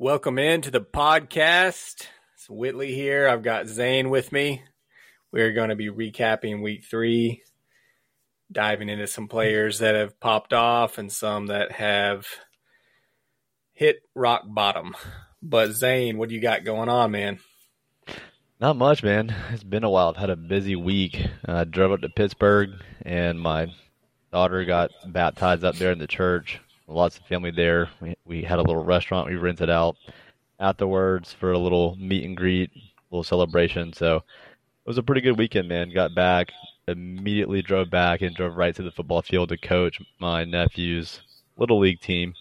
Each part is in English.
Welcome into the podcast. It's Whitlee here. I've got Zane with me. We're going to be recapping week three, diving into some players that have popped off and some that have hit rock bottom. But Zane, what do you got going on, man? Not much, man. It's been a while. I've had a busy week. I uh, drove up to Pittsburgh, and my daughter got baptized up there in the church. Lots of family there. We, we had a little restaurant we rented out afterwards for a little meet and greet, little celebration. So it was a pretty good weekend, man. Got back, immediately drove back and drove right to the football field to coach my nephew's little league team,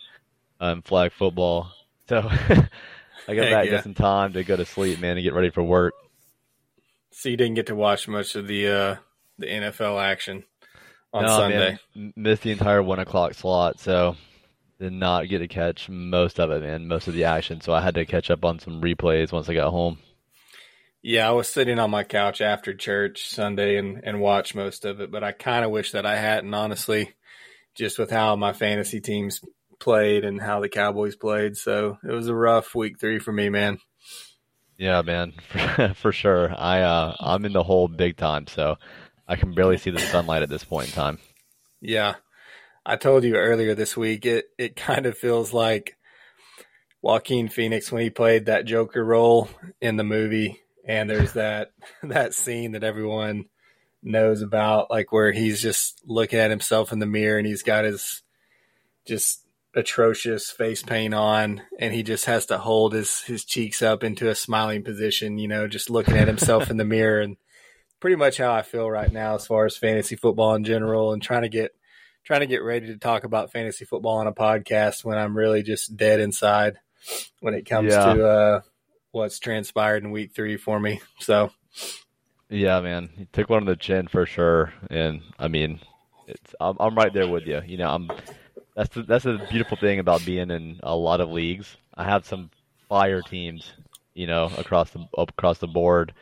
um, flag football. So I got back yeah. just in time to go to sleep, man, and get ready for work. So you didn't get to watch much of the uh, the NFL action on no, Sunday. Man, missed the entire one o'clock slot, so did not get to catch most of it, man. Most of the action, so I had to catch up on some replays once I got home. Yeah, I was sitting on my couch after church Sunday and and watched most of it, but I kind of wish that I hadn't, honestly, just with how my fantasy teams played and how the Cowboys played. So it was a rough week three for me, man. Yeah, man, for, for sure. I uh, I'm in the hole big time, so I can barely see the sunlight at this point in time. Yeah, I told you earlier this week. It it kind of feels like Joaquin Phoenix when he played that Joker role in the movie, and there's that that scene that everyone knows about, like where he's just looking at himself in the mirror and he's got his just atrocious face paint on and he just has to hold his his cheeks up into a smiling position you know just looking at himself in the mirror and pretty much how I feel right now as far as fantasy football in general and trying to get trying to get ready to talk about fantasy football on a podcast when I'm really just dead inside when it comes yeah. to uh, what's transpired in week 3 for me. So yeah, man, you took one on the chin for sure and I mean it's I'm, I'm right there with you. You know, I'm that's the, that's the beautiful thing about being in a lot of leagues. I have some fire teams, you know, across the across the board,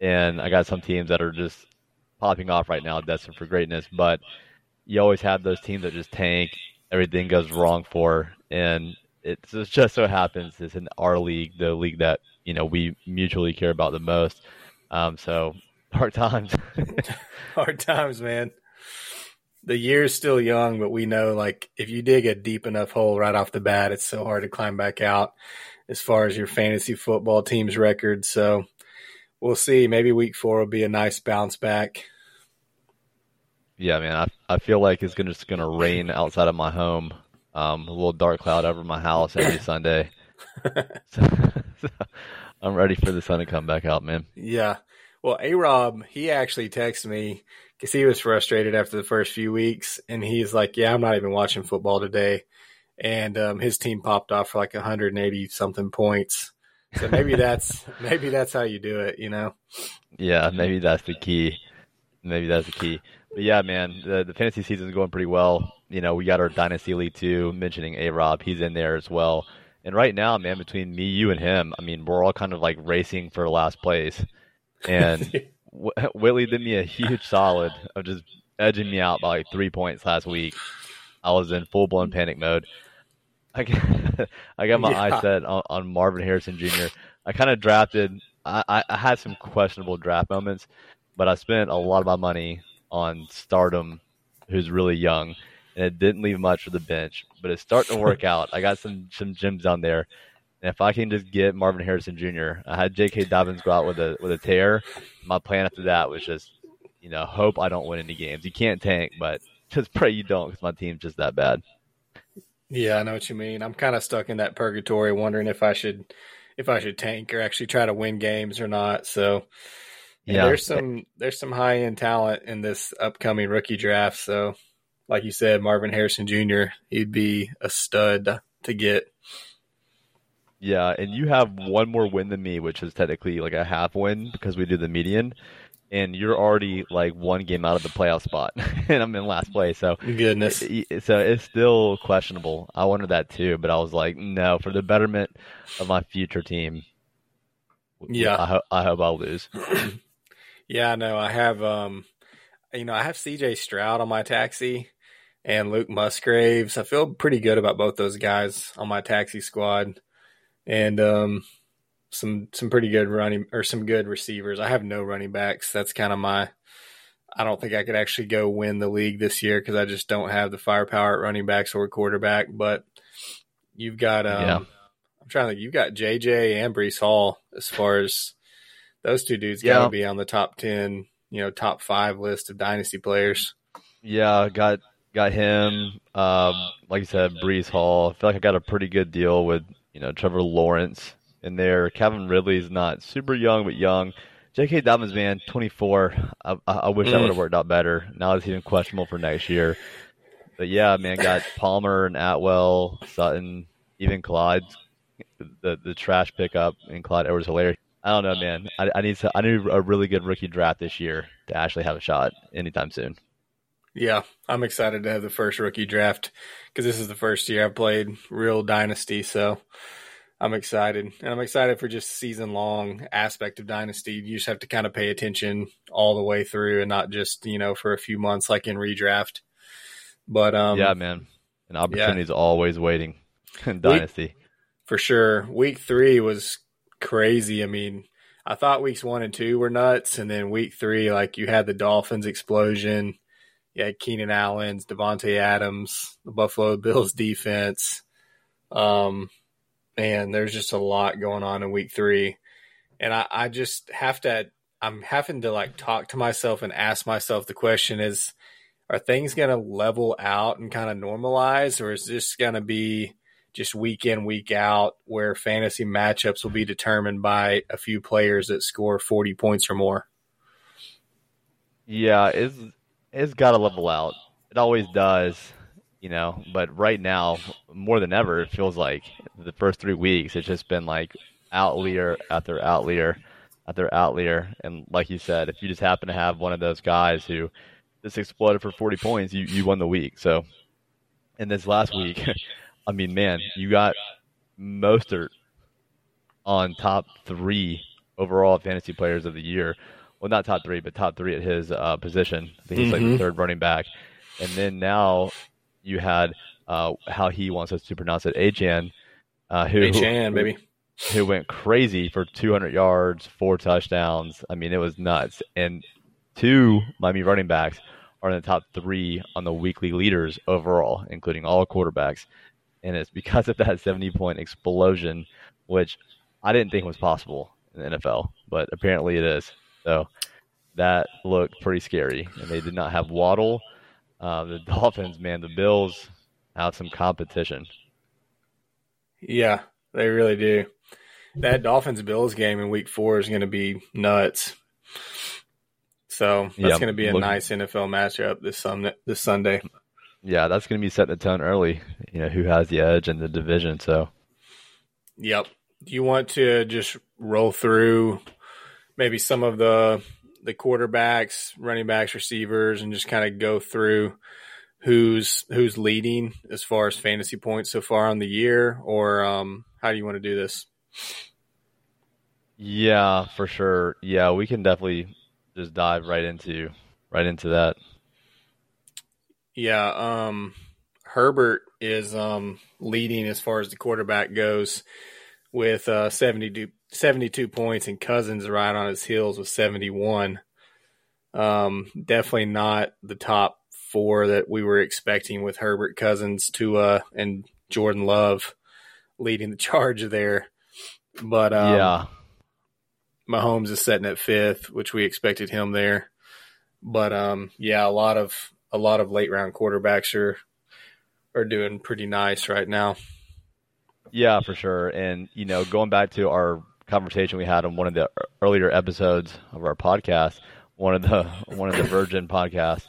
and I got some teams that are just popping off right now, destined for greatness. But you always have those teams that just tank. Everything goes wrong for, and it just so happens it's in our league, the league that you know we mutually care about the most. Um, so hard times. hard times, man the year's still young, but we know like if you dig a deep enough hole right off the bat, it's so hard to climb back out as far as your fantasy football team's record. So we'll see. Maybe week four will be a nice bounce back. Yeah, man, I I feel like it's gonna just gonna rain outside of my home. Um, a little dark cloud over my house every Sunday. so, so I'm ready for the sun to come back out, man. Yeah. Well, A Rob, he actually texted me because he was frustrated after the first few weeks, and he's like, "Yeah, I'm not even watching football today." And um, his team popped off for like 180 something points. So maybe that's maybe that's how you do it, you know? Yeah, maybe that's the key. Maybe that's the key. But yeah, man, the, the fantasy season is going pretty well. You know, we got our dynasty league too. Mentioning A Rob, he's in there as well. And right now, man, between me, you, and him, I mean, we're all kind of like racing for last place. And Whitlee did me a huge solid of just edging me out by like three points last week. I was in full blown panic mode. I got, I got my yeah. eyes set on, on, Marvin Harrison Jr. I kind of drafted. I, I had some questionable draft moments, but I spent a lot of my money on Stardom, who's really young, and it didn't leave much for the bench. But it's starting to work out. I got some some gems on there, and if I can just get Marvin Harrison Jr., I had J.K. Dobbins go out with a with a tear. My plan after that was just, you know, hope I don't win any games. You can't tank, but just pray you don't because my team's just that bad. Yeah, I know what you mean. I'm kind of stuck in that purgatory, wondering if I should if I should tank or actually try to win games or not. So yeah, there's some there's some high end talent in this upcoming rookie draft. So, like you said, Marvin Harrison Jr. He'd be a stud to get. Yeah, and you have one more win than me, which is technically like a half win because we do the median. And you're already like one game out of the playoff spot, and I'm in last place. So goodness, so it's still questionable. I wondered that too, but I was like, no, for the betterment of my future team. Yeah, I, ho- I hope I'll lose. yeah, no, I have. Um, you know, I have C.J. Stroud on my taxi, and Luke Musgraves. I feel pretty good about both those guys on my taxi squad and um, some some pretty good running or some good receivers. I have no running backs. That's kind of my. I don't think I could actually go win the league this year because I just don't have the firepower at running backs or quarterback. But you've got, um, yeah. I'm trying to think, you've got JJ and Breece Hall as far as those two dudes got to be on the top ten, you know, top five list of dynasty players. Yeah, got got him. Um, like you said, Breece Hall. I feel like I got a pretty good deal with you know Trevor Lawrence in there. Calvin Ridley's not super young, but young. J.K. Dobbins, man, 24. I, I wish mm. that would have worked out better. Now it's even questionable for next year. But yeah, man, got Palmer and Atwell, Sutton, even Clyde. The the trash pickup and Clyde Edwards-Helaire. I don't know, man. I, I need to, I need a really good rookie draft this year to actually have a shot anytime soon. Yeah, I'm excited to have the first rookie draft because this is the first year I've played real dynasty. So I'm excited, and I'm excited for just season long aspect of dynasty. You just have to kind of pay attention all the way through, and not just you know for a few months like in redraft. But um, yeah, man, an opportunity is yeah. always waiting in dynasty week, for sure. Week three was crazy. I mean, I thought weeks one and two were nuts, and then week three, like you had the Dolphins explosion. You had Keenan Allen's, Davante Adams, the Buffalo Bills defense. Um, man, there's just a lot going on in week three. And I, I just have to, I'm having to like talk to myself and ask myself the question is, are things going to level out and kind of normalize, or is this going to be just week in, week out where fantasy matchups will be determined by a few players that score 40 points or more? Yeah, it's, it's got to level out. It always does you know. But right now, more than ever, it feels like the first three weeks it's just been like outlier after outlier after outlier. And like you said, if you just happen to have one of those guys who just exploded for 40 points, you, you won the week. So in this last week, I mean, man, you got Mostert on top three overall fantasy players of the year. Well, not top three, but top three at his uh, position. I think he's mm-hmm. like the third running back. And then now you had uh, how he wants us to pronounce it, Achane, uh, who Achane, baby, who went crazy for 200 yards, four touchdowns. I mean, it was nuts. And two Miami running backs are in the top three on the weekly leaders overall, including all quarterbacks. And it's because of that 70 point explosion, which I didn't think was possible in the NFL, but apparently it is. So that looked pretty scary. And they did not have Waddle uh, the Dolphins, man, the Bills have some competition. Yeah, they really do. That Dolphins Bills game in Week Four is going to be nuts. So that's yeah, going to be a look, nice NFL matchup this. This Sunday. Yeah, that's going to be setting the tone early. You know who has the edge in the division. So. Yep. Do you want to just roll through maybe some of the the quarterbacks, running backs, receivers, and just kind of go through who's who's leading as far as fantasy points so far on the year, or um, how do you want to do this? Yeah, for sure. Yeah, we can definitely just dive right into right into that. Yeah, um, Herbert is um, leading as far as the quarterback goes with uh, 72, 72 points, and Cousins right on his heels with 71. Um, definitely not the top four that we were expecting with Herbert Cousins, Tua, and Jordan Love leading the charge there. But um, yeah, Mahomes is setting at fifth, which we expected him there. But um, yeah, a lot of a lot of late round quarterbacks are are doing pretty nice right now. Yeah, for sure. And you know, going back to our conversation we had on one of the earlier episodes of our podcast, one of the one of the Virgin podcasts,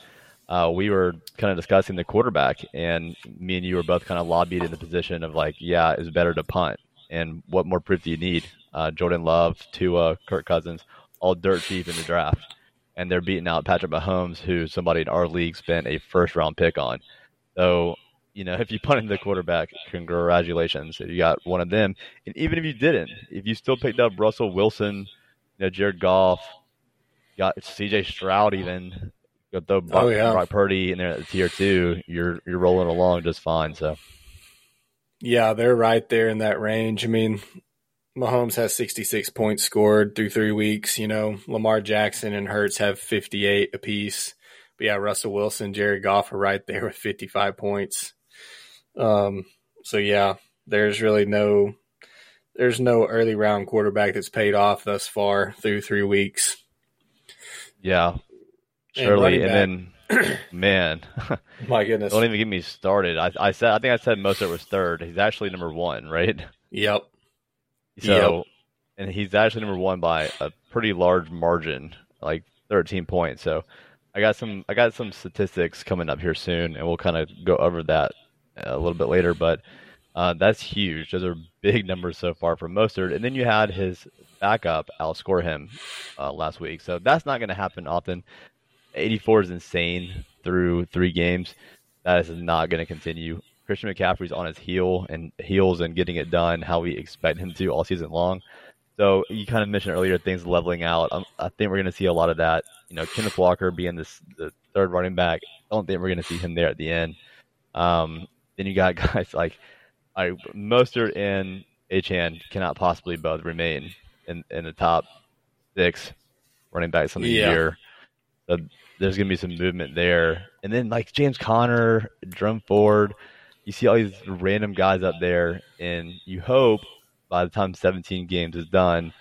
uh, we were kind of discussing the quarterback, and me and you were both kind of lobbied in the position of like, yeah, it's better to punt. And what more proof do you need? Uh, Jordan Love, Tua, Kirk Cousins, all dirt cheap in the draft, and they're beating out Patrick Mahomes, who somebody in our league spent a first round pick on. So you know, if you punted the quarterback, congratulations. If you got one of them. And even if you didn't, if you still picked up Russell Wilson, you know, Jared Goff, got CJ Stroud even, got the oh, Brock, oh, yeah. Brock Purdy in there at tier two, you're you're rolling along just fine. So Yeah, they're right there in that range. I mean, Mahomes has 66 points scored through three weeks. You know, Lamar Jackson and Hurts have 58 apiece. But yeah, Russell Wilson, Jared Goff are right there with 55 points. Um, so yeah, there's really no there's no early round quarterback that's paid off thus far through three weeks. Yeah, surely, and, and then man, my goodness, don't even get me started. I, I said I think I said Mostert was third. He's actually number one, right? Yep. So, yep. and he's actually number one by a pretty large margin, like 13 points. So, I got some I got some statistics coming up here soon, and we'll kind of go over that a little bit later. But uh, that's huge. Those are big numbers so far for Mostert. And then you had his backup outscore him uh, last week. So that's not going to happen often. 84 is insane through three games. That is not going to continue. Christian McCaffrey's on his heel and heels and getting it done how we expect him to all season long. So you kind of mentioned earlier things leveling out. Um, I think we're going to see a lot of that. You know, Kenneth Walker being this the third running back. I don't think we're going to see him there at the end. Um, then you got guys like I Mostert and Achane cannot possibly both remain in, in the top six running backs on the yeah. year. So there's going to be some movement there. And then like James Conner, Jerome Ford, you see all these random guys up there, and you hope by the time 17 games is done,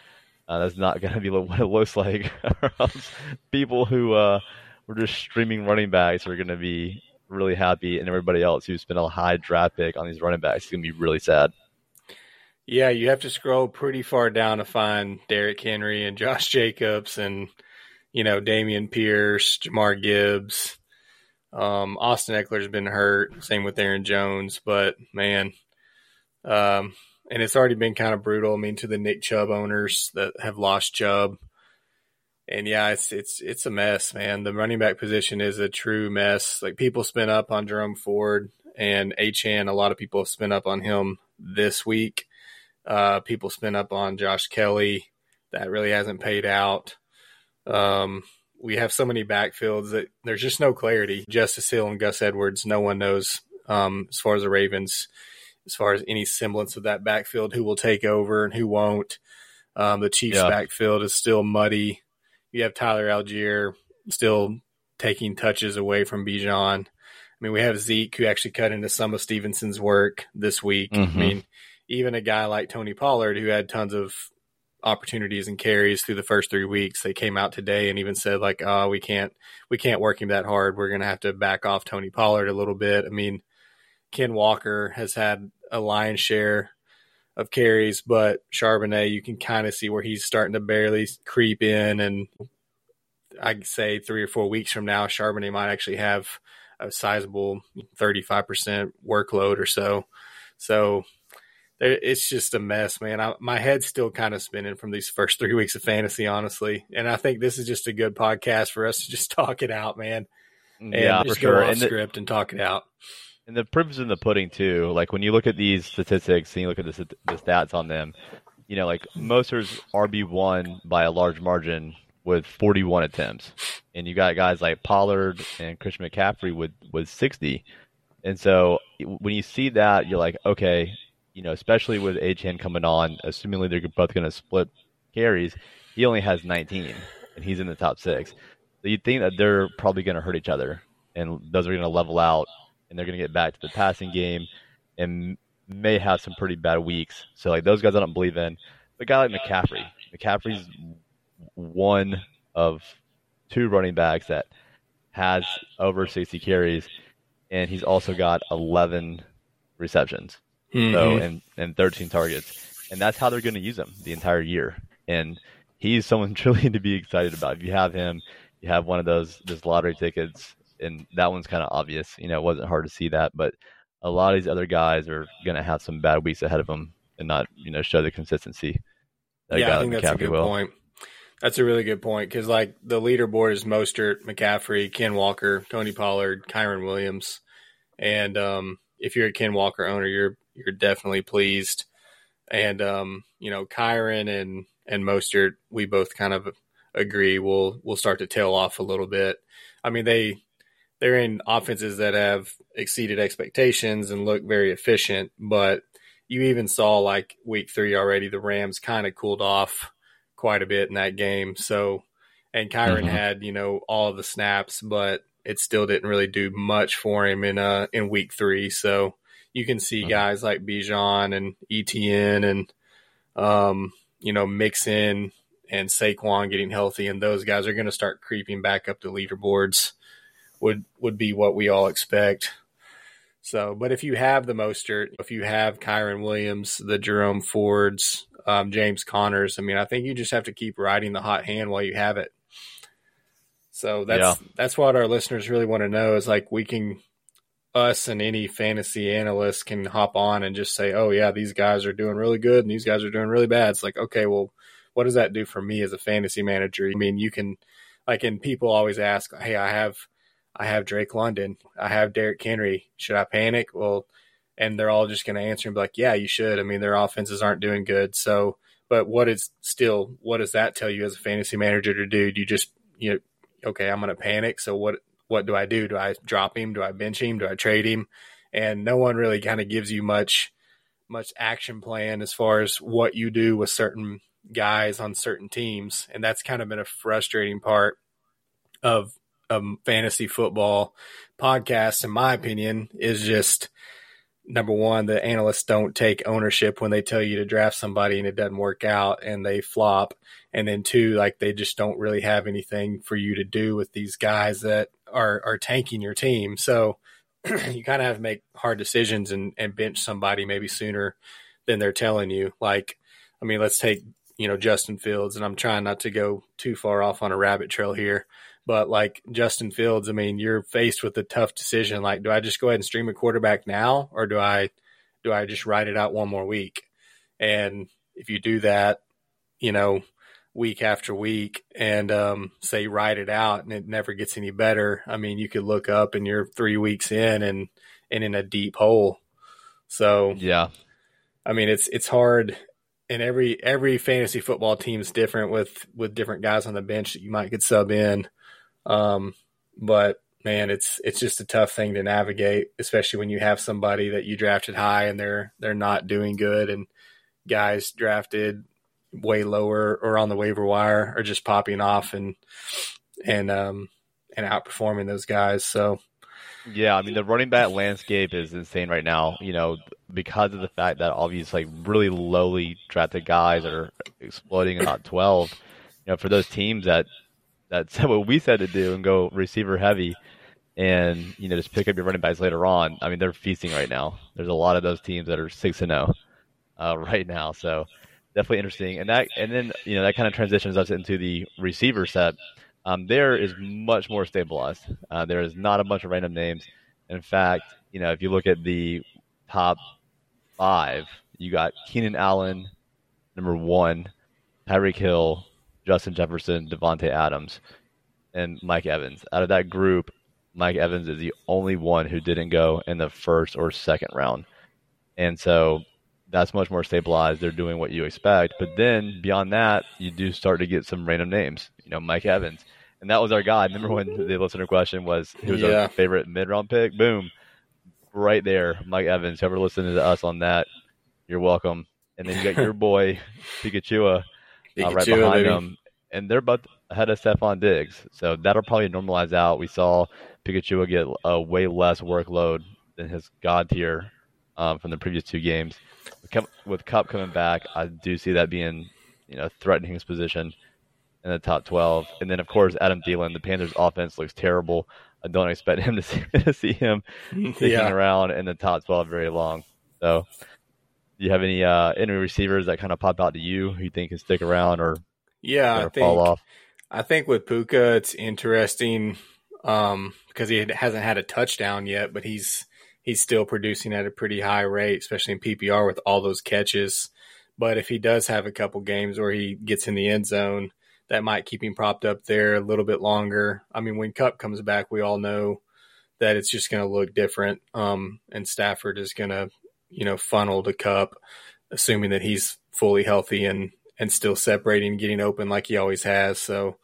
uh, that's not going to be what it looks like. people who uh, were just streaming running backs are going to be really happy, and everybody else who spent a high draft pick on these running backs is going to be really sad. Yeah, you have to scroll pretty far down to find Derrick Henry and Josh Jacobs and you know Dameon Pierce, Jahmyr Gibbs. Um, Austin Ekeler's been hurt. Same with Aaron Jones, but man, um, and it's already been kind of brutal. I mean, to the Nick Chubb owners that have lost Chubb, and yeah, it's it's it's a mess, man. The running back position is a true mess. Like people spin up on Jerome Ford and Achane. A lot of people have spent up on him this week. Uh, people spin up on Josh Kelley. That really hasn't paid out. Um, we have so many backfields that there's just no clarity. Justice Hill and Gus Edwards, no one knows um, as far as the Ravens, as far as any semblance of that backfield, who will take over and who won't. Um, the Chiefs' yeah. backfield is still muddy you have Tyler Allgeier still taking touches away from Bijan. I mean, we have Zeke who actually cut into some of Stevenson's work this week. Mm-hmm. I mean, even a guy like Tony Pollard who had tons of opportunities and carries through the first three weeks, they came out today and even said like, "Oh, we can't, we can't work him that hard. We're going to have to back off Tony Pollard a little bit." I mean, Ken Walker has had a lion's share of carries, but Charbonnet, you can kind of see where he's starting to barely creep in. And I'd say three or four weeks from now, Charbonnet might actually have a sizable 35% workload or so. So it's just a mess, man. I, my head's still kind of spinning from these first three weeks of fantasy, honestly. And I think this is just a good podcast for us to just talk it out, man. Mm, and yeah, go sure. and script and talk it out. And the proof is in the pudding too. Like when you look at these statistics and you look at the, the stats on them, you know, like Mostert's RB one by a large margin with 41 attempts, and you got guys like Pollard and Christian McCaffrey with with 60. And so when you see that, you're like, okay, you know, especially with Achane coming on, assumingly they're both going to split carries, he only has 19, and he's in the top six. So you'd think that they're probably going to hurt each other, and those are going to level out and they're going to get back to the passing game and may have some pretty bad weeks. So like those guys I don't believe in. The guy like McCaffrey, McCaffrey's one of two running backs that has over 60 carries, and he's also got 11 receptions, mm-hmm. so and and 13 targets, and that's how they're going to use him the entire year. And he's someone truly to be excited about. If you have him, you have one of those those lottery tickets and that one's kind of obvious. You know, it wasn't hard to see that, but a lot of these other guys are going to have some bad weeks ahead of them and not, you know, show the consistency. yeah, I think that's McCaffrey a good will. point. That's a really good point because, like, the leaderboard is Mostert, McCaffrey, Ken Walker, Tony Pollard, Kyren Williams, and um, if you're a Ken Walker owner, you're you're definitely pleased. And um, you know, Kyren and and Mostert, we both kind of agree will will start to tail off a little bit. I mean, they they're in offenses that have exceeded expectations and look very efficient, but you even saw like week three already, the Rams kind of cooled off quite a bit in that game. So, and Kyren mm-hmm. had, you know, all of the snaps, but it still didn't really do much for him in, uh, in week three. So you can see mm-hmm. guys like Bijan and ETN and, um, you know, Mixon and Saquon getting healthy, and those guys are going to start creeping back up the leaderboards. Would would be what we all expect. So, but if you have the Mostert, if you have Kyren Williams, the Jerome Fords, um, James Connors, I mean, I think you just have to keep riding the hot hand while you have it. So that's yeah. that's what our listeners really want to know is like we can us and any fantasy analyst can hop on and just say, "Oh yeah, these guys are doing really good and these guys are doing really bad." It's like, okay, well, what does that do for me as a fantasy manager? I mean, you can like, and people always ask, "Hey, I have, I have Drake London, I have Derrick Henry. Should I panic?" Well, and they're all just going to answer and be like, "Yeah, you should." I mean, their offenses aren't doing good, so. But what is still? What does that tell you as a fantasy manager to do? Do you just you know, okay, I'm going to panic. So what? What do I do? Do I drop him? Do I bench him? Do I trade him? And no one really kind of gives you much much action plan as far as what you do with certain guys on certain teams, and that's kind of been a frustrating part of of fantasy football podcasts, in my opinion, is just number one, the analysts don't take ownership when they tell you to draft somebody and it doesn't work out and they flop. And then two, like they just don't really have anything for you to do with these guys that are are tanking your team. So you kind of have to make hard decisions and, and bench somebody maybe sooner than they're telling you. Like, I mean, let's take you know, Justin Fields, and I'm trying not to go too far off on a rabbit trail here. But like Justin Fields, I mean, you're faced with a tough decision. Like, do I just go ahead and stream a quarterback now, or do I do I just ride it out one more week? And if you do that, you know, week after week, and um, say ride it out, and it never gets any better. I mean, you could look up and you're three weeks in and and in a deep hole. So yeah, I mean, it's it's hard and every every fantasy football team is different with with different guys on the bench that you might get sub in. Um, but man, it's it's just a tough thing to navigate, especially when you have somebody that you drafted high and they're they're not doing good, and guys drafted way lower or on the waiver wire are just popping off and and um and outperforming those guys. So yeah, I mean the running back landscape is insane right now. You know, because of the fact that all these like really lowly drafted guys are exploding about twelve. You know, for those teams that that said what we said to do and go receiver heavy, and you know just pick up your running backs later on. I mean, they're feasting right now. There's a lot of those teams that are six and zero oh, uh, right now. So definitely interesting. And that and then you know that kind of transitions us into the receiver set um, there is much more stabilized. Uh, there is not a bunch of random names. In fact, you know, if you look at the top five, you got Keenan Allen, number one, Tyreek Hill, Justin Jefferson, Davante Adams, and Mike Evans. Out of that group, Mike Evans is the only one who didn't go in the first or second round. And so that's much more stabilized. They're doing what you expect. But then beyond that, you do start to get some random names. You know, Mike Evans and that was our guy. Remember when the listener question was who was yeah. our favorite mid round pick? Boom, right there, Mike Evans. Whoever listened to us on that, you're welcome. And then you got your boy Pikachu, uh, right behind baby. him, and they're both ahead of Stefon Diggs. So that'll probably normalize out. We saw Pikachu get a way less workload than his god tier um, from the previous two games. With Kupp coming back, I do see that being you know threatening his position in the top 12. And then, of course, Adam Thielen. The Panthers' offense looks terrible. I don't expect him to see, to see him sticking yeah. around in the top 12 very long. So, do you have any uh, any receivers that kind of pop out to you who you think can stick around or yeah, I think, fall off? I think with Puka, it's interesting um, because he hasn't had a touchdown yet, but he's he's still producing at a pretty high rate, especially in PPR with all those catches. But if he does have a couple games where he gets in the end zone, that might keep him propped up there a little bit longer. I mean, when Kupp comes back, we all know that it's just going to look different. Um, and Stafford is going to, you know, funnel to Kupp, assuming that he's fully healthy and and still separating, getting open like he always has. So,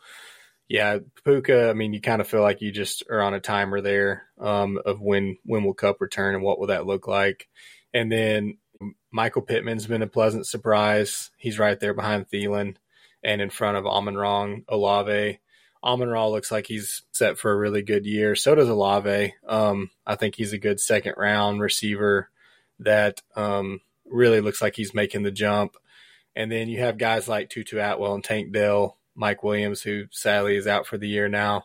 yeah, Puka. I mean, you kind of feel like you just are on a timer there um, of when when will Kupp return and what will that look like. And then Michael Pittman's been a pleasant surprise. He's right there behind Thielen and in front of Amon-Ra Olave. Amon Ra looks like he's set for a really good year. So does Olave. Um, I think he's a good second round receiver that um, really looks like he's making the jump. And then you have guys like Tutu Atwell and Tank Dell, Mike Williams, who sadly is out for the year now,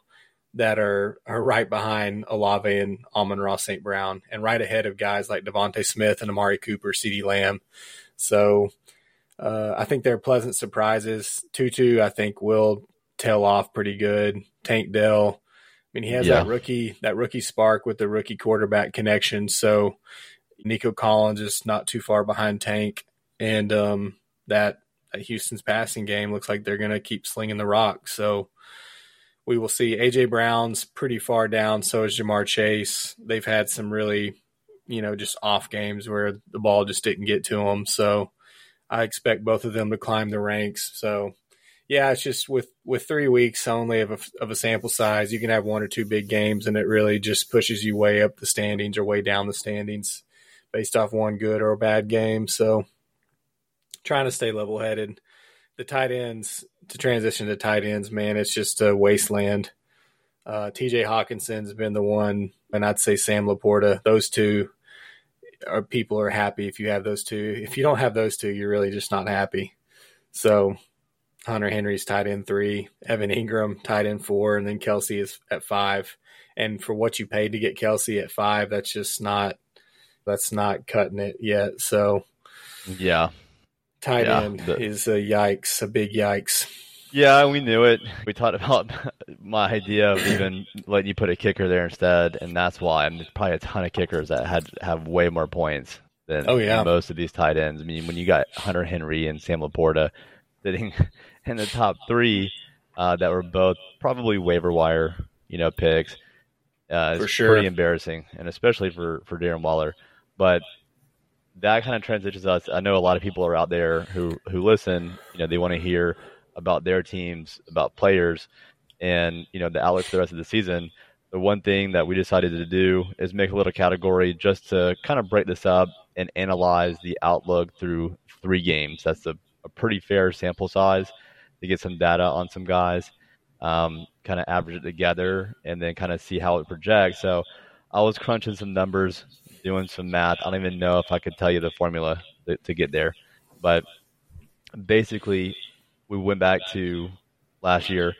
that are, are right behind Olave and Amon-Ra St. Brown and right ahead of guys like DeVonta Smith and Amari Cooper, CeeDee Lamb. So uh, I think they're pleasant surprises. Tutu, I think, will tail off pretty good. Tank Dell. I mean, he has yeah. that rookie that rookie spark with the rookie quarterback connection. So Nico Collins is not too far behind Tank, and um, that Houston's passing game looks like they're going to keep slinging the rock. So we will see. AJ Brown's pretty far down. So is Ja'Marr Chase. They've had some really, you know, just off games where the ball just didn't get to them. So I expect both of them to climb the ranks. So yeah, it's just with with three weeks only of a, of a sample size, you can have one or two big games, and it really just pushes you way up the standings or way down the standings based off one good or a bad game. So, trying to stay level headed. The tight ends to transition to tight ends, man, it's just a wasteland. Uh, T.J. Hockenson's been the one, and I'd say Sam LaPorta. Those two are people are happy if you have those two. If you don't have those two, you're really just not happy. So Hunter Henry's tight end three, Evan Engram tight end four, and then Kelce is at five. And for what you paid to get Kelce at five, that's just not that's not cutting it yet. So yeah, tight yeah, end the, is a yikes, a big yikes. Yeah, we knew it. We talked about my idea of even letting you put a kicker there instead, and that's why. I mean, there's probably a ton of kickers that had have way more points than oh, yeah. most of these tight ends. I mean, when you got Hunter Henry and Sam LaPorta sitting in the top three uh, that were both probably waiver wire, you know, picks. Uh, for sure, pretty embarrassing, and especially for for Darren Waller. But that kind of transitions us. I know a lot of people are out there who who listen. You know, they want to hear about their teams, about players, and you know the outlook for the rest of the season. The one thing that we decided to do is make a little category just to kind of break this up and analyze the outlook through three games. That's a, a pretty fair sample size to get some data on some guys, um, kind of average it together, and then kind of see how it projects. So I was crunching some numbers, doing some math. I don't even know if I could tell you the formula to, get there, but basically, we went back to last year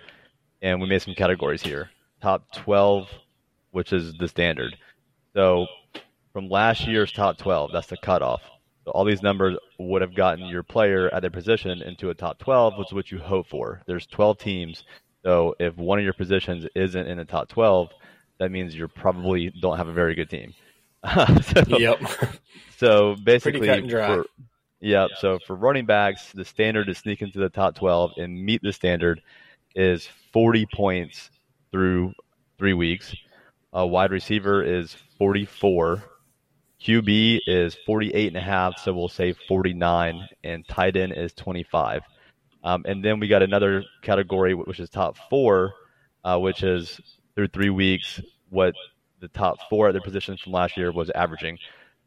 and we made some categories here. Top 12, which is the standard. So from last year's top 12, that's the cutoff. So all these numbers would have gotten your player at their position into a top 12, which is what you hope for. There's 12 teams. So if one of your positions isn't in the top 12, that means you probably don't have a very good team. so, yep. So basically, for, yeah. So for running backs, the standard to sneak into the top 12 and meet the standard is 40 points through three weeks. A wide receiver is 44 QB is 48 and a half, so we'll say 49, and tight end is 25. Um, and then we got another category, which is top four, uh, which is through three weeks what the top four at their positions from last year was averaging.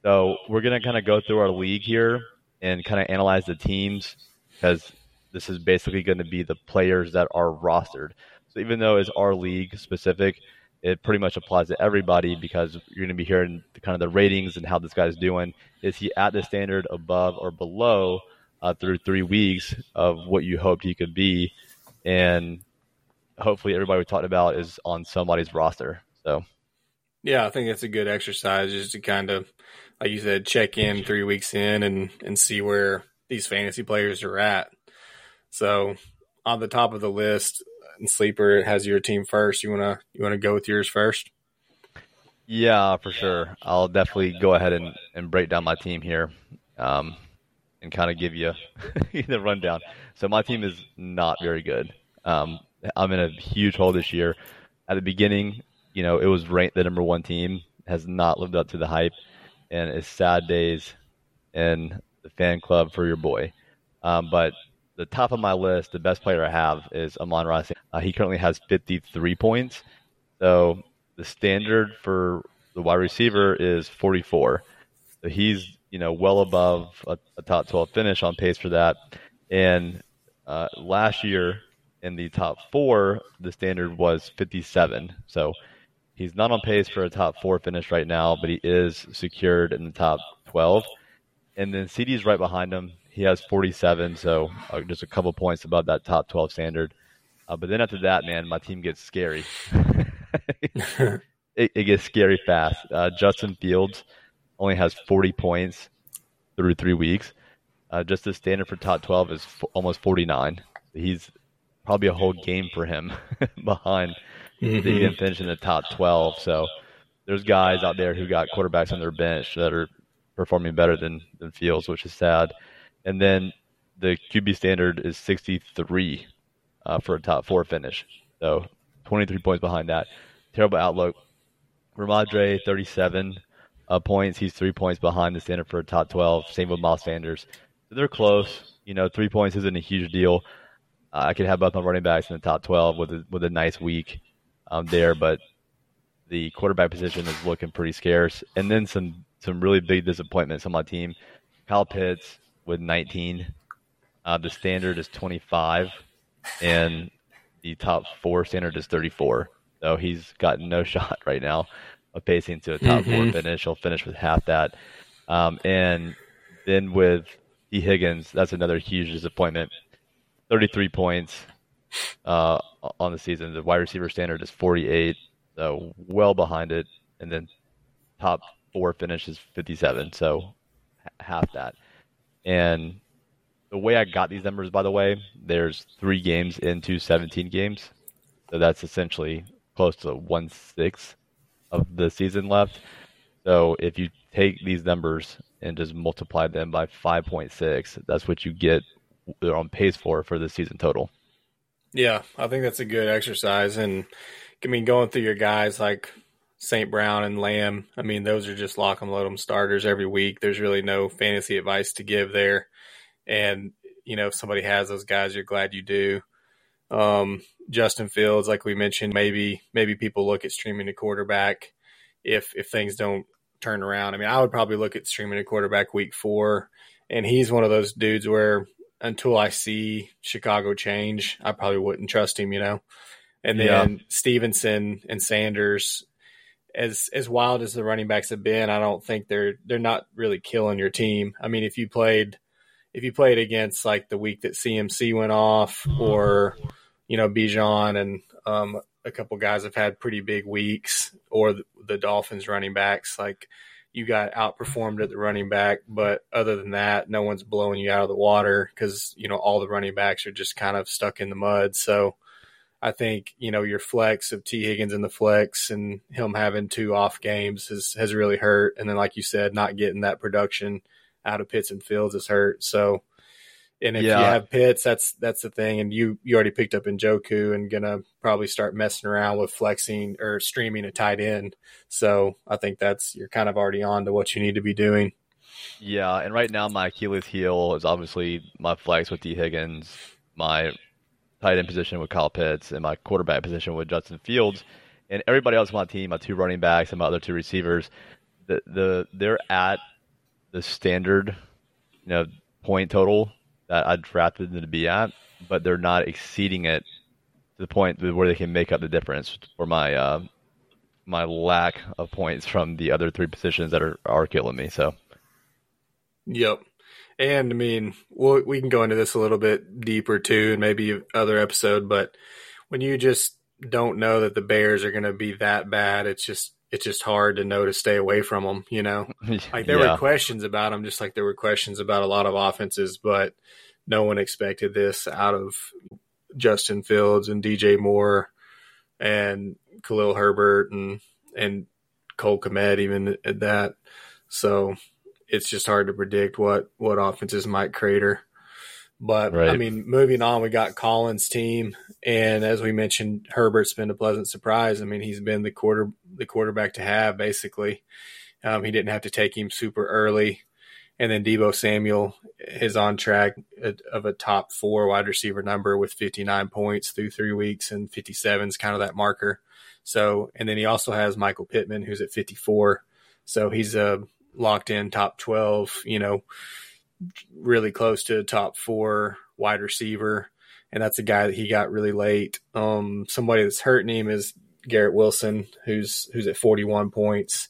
So we're going to kind of go through our league here and kind of analyze the teams because this is basically going to be the players that are rostered. So even though it's our league specific, it pretty much applies to everybody because you're going to be hearing the, kind of the ratings and how this guy's doing. Is he at the standard, above, or below uh, through three weeks of what you hoped he could be? And hopefully, everybody we talked about is on somebody's roster. So, yeah, I think it's a good exercise just to kind of, like you said, check in three weeks in and and see where these fantasy players are at. So, on the top of the list, and sleeper has your team first. You wanna you wanna go with yours first? Yeah, for sure. I'll definitely go ahead and, and break down my team here, um, and kind of give you the rundown. So my team is not very good. Um, I'm in a huge hole this year. At the beginning, you know, it was ranked the number one team. Has not lived up to the hype, and it's sad days in the fan club for your boy. Um, but the top of my list, the best player I have is Amon-Ra. Uh, he currently has 53 points. So the standard for the wide receiver is 44. So he's you know, well above a, a top 12 finish on pace for that. And uh, last year in the top four, the standard was 57. So he's not on pace for a top four finish right now, but he is secured in the top 12. And then CeeDee's right behind him. He has 47, so uh, just a couple points above that top 12 standard. Uh, but then after that, man, my team gets scary. it, it, gets scary fast. Uh, Justin Fields only has 40 points through three weeks. Uh, just the standard for top 12 is f- almost 49. He's probably a whole game for him behind mm-hmm. didn't finish in the top 12. So there's guys out there who got quarterbacks on their bench that are performing better than, than Fields, which is sad. And then the QB standard is 63 uh, for a top four finish. So 23 points behind that. Terrible outlook. Rhamondre, 37 uh, points. He's three points behind the standard for a top 12. Same with Miles Sanders. So they're close. You know, three points isn't a huge deal. Uh, I could have both my running backs in the top 12 with a, with a nice week um, there, but the quarterback position is looking pretty scarce. And then some some really big disappointments on my team. Kyle Pitts with 19. Uh, the standard is 25, and the top four standard is 34. So he's got no shot right now of pacing to a top mm-hmm. four finish. He'll finish with half that. Um, and then with E. Higgins, that's another huge disappointment. 33 points uh, on the season. The wide receiver standard is 48, so well behind it. And then top four finish is 57, so half that. And the way I got these numbers, by the way, there's three games into 17 games. So that's essentially close to one sixth of the season left. So if you take these numbers and just multiply them by 5.6, that's what you get they're on pace for for the season total. Yeah, I think that's a good exercise. And I mean, going through your guys like St. Brown and Lamb, I mean, those are just lock 'em, load 'em starters every week. There's really no fantasy advice to give there. And, you know, if somebody has those guys, you're glad you do. Um, Justin Fields, like we mentioned, maybe maybe people look at streaming a quarterback if if things don't turn around. I mean, I would probably look at streaming a quarterback week four, and he's one of those dudes where until I see Chicago change, I probably wouldn't trust him, you know. And then yeah. Stevenson and Sanders, as as wild as the running backs have been, I don't think they're they're not really killing your team. I mean, if you played if you played against like the week that CMC went off, or you know Bijan and um, a couple guys have had pretty big weeks, or the, the Dolphins running backs like you got outperformed at the running back, but other than that, no one's blowing you out of the water because you know all the running backs are just kind of stuck in the mud. So I think you know your flex of T. Higgins in the flex and him having two off games has has really hurt. And then, like you said, not getting that production out of Pitts and Fields has hurt. So and if yeah. you have Pitts, that's that's the thing. And you you already picked up Njoku and gonna probably start messing around with flexing or streaming a tight end. So I think that's you're kind of already on to what you need to be doing. Yeah, and right now my Achilles heel is obviously my flex with Tee Higgins, my tight end position with Kyle Pitts, and my quarterback position with Justin Fields, and everybody else on my team, my two running backs and my other two receivers, the the they're at the standard, you know, point total that I drafted them to be at, but they're not exceeding it to the point where they can make up the difference for my uh, my lack of points from the other three positions that are, are killing me. So, yep. And I mean, we'll, we can go into this a little bit deeper too, and maybe other episode. But when you just don't know that the Bears are going to be that bad, it's just it's just hard to know to stay away from them. You know, like there yeah. were questions about them, just like there were questions about a lot of offenses, but no one expected this out of Justin Fields and DJ Moore and Khalil Herbert and and Cole Kmet even at that. So it's just hard to predict what what offenses might crater. But right. I mean, moving on, we got Collins' team, and as we mentioned, Herbert's been a pleasant surprise. I mean, he's been the quarter the quarterback to have basically. Um, he didn't have to take him super early. And then Deebo Samuel is on track of a top four wide receiver number with 59 points through three weeks, and 57 is kind of that marker. So, and then he also has Michael Pittman, who's at 54. So he's a locked in top 12, you know, really close to top four wide receiver. And that's a guy that he got really late. Um, somebody that's hurting him is Garrett Wilson, who's who's at 41 points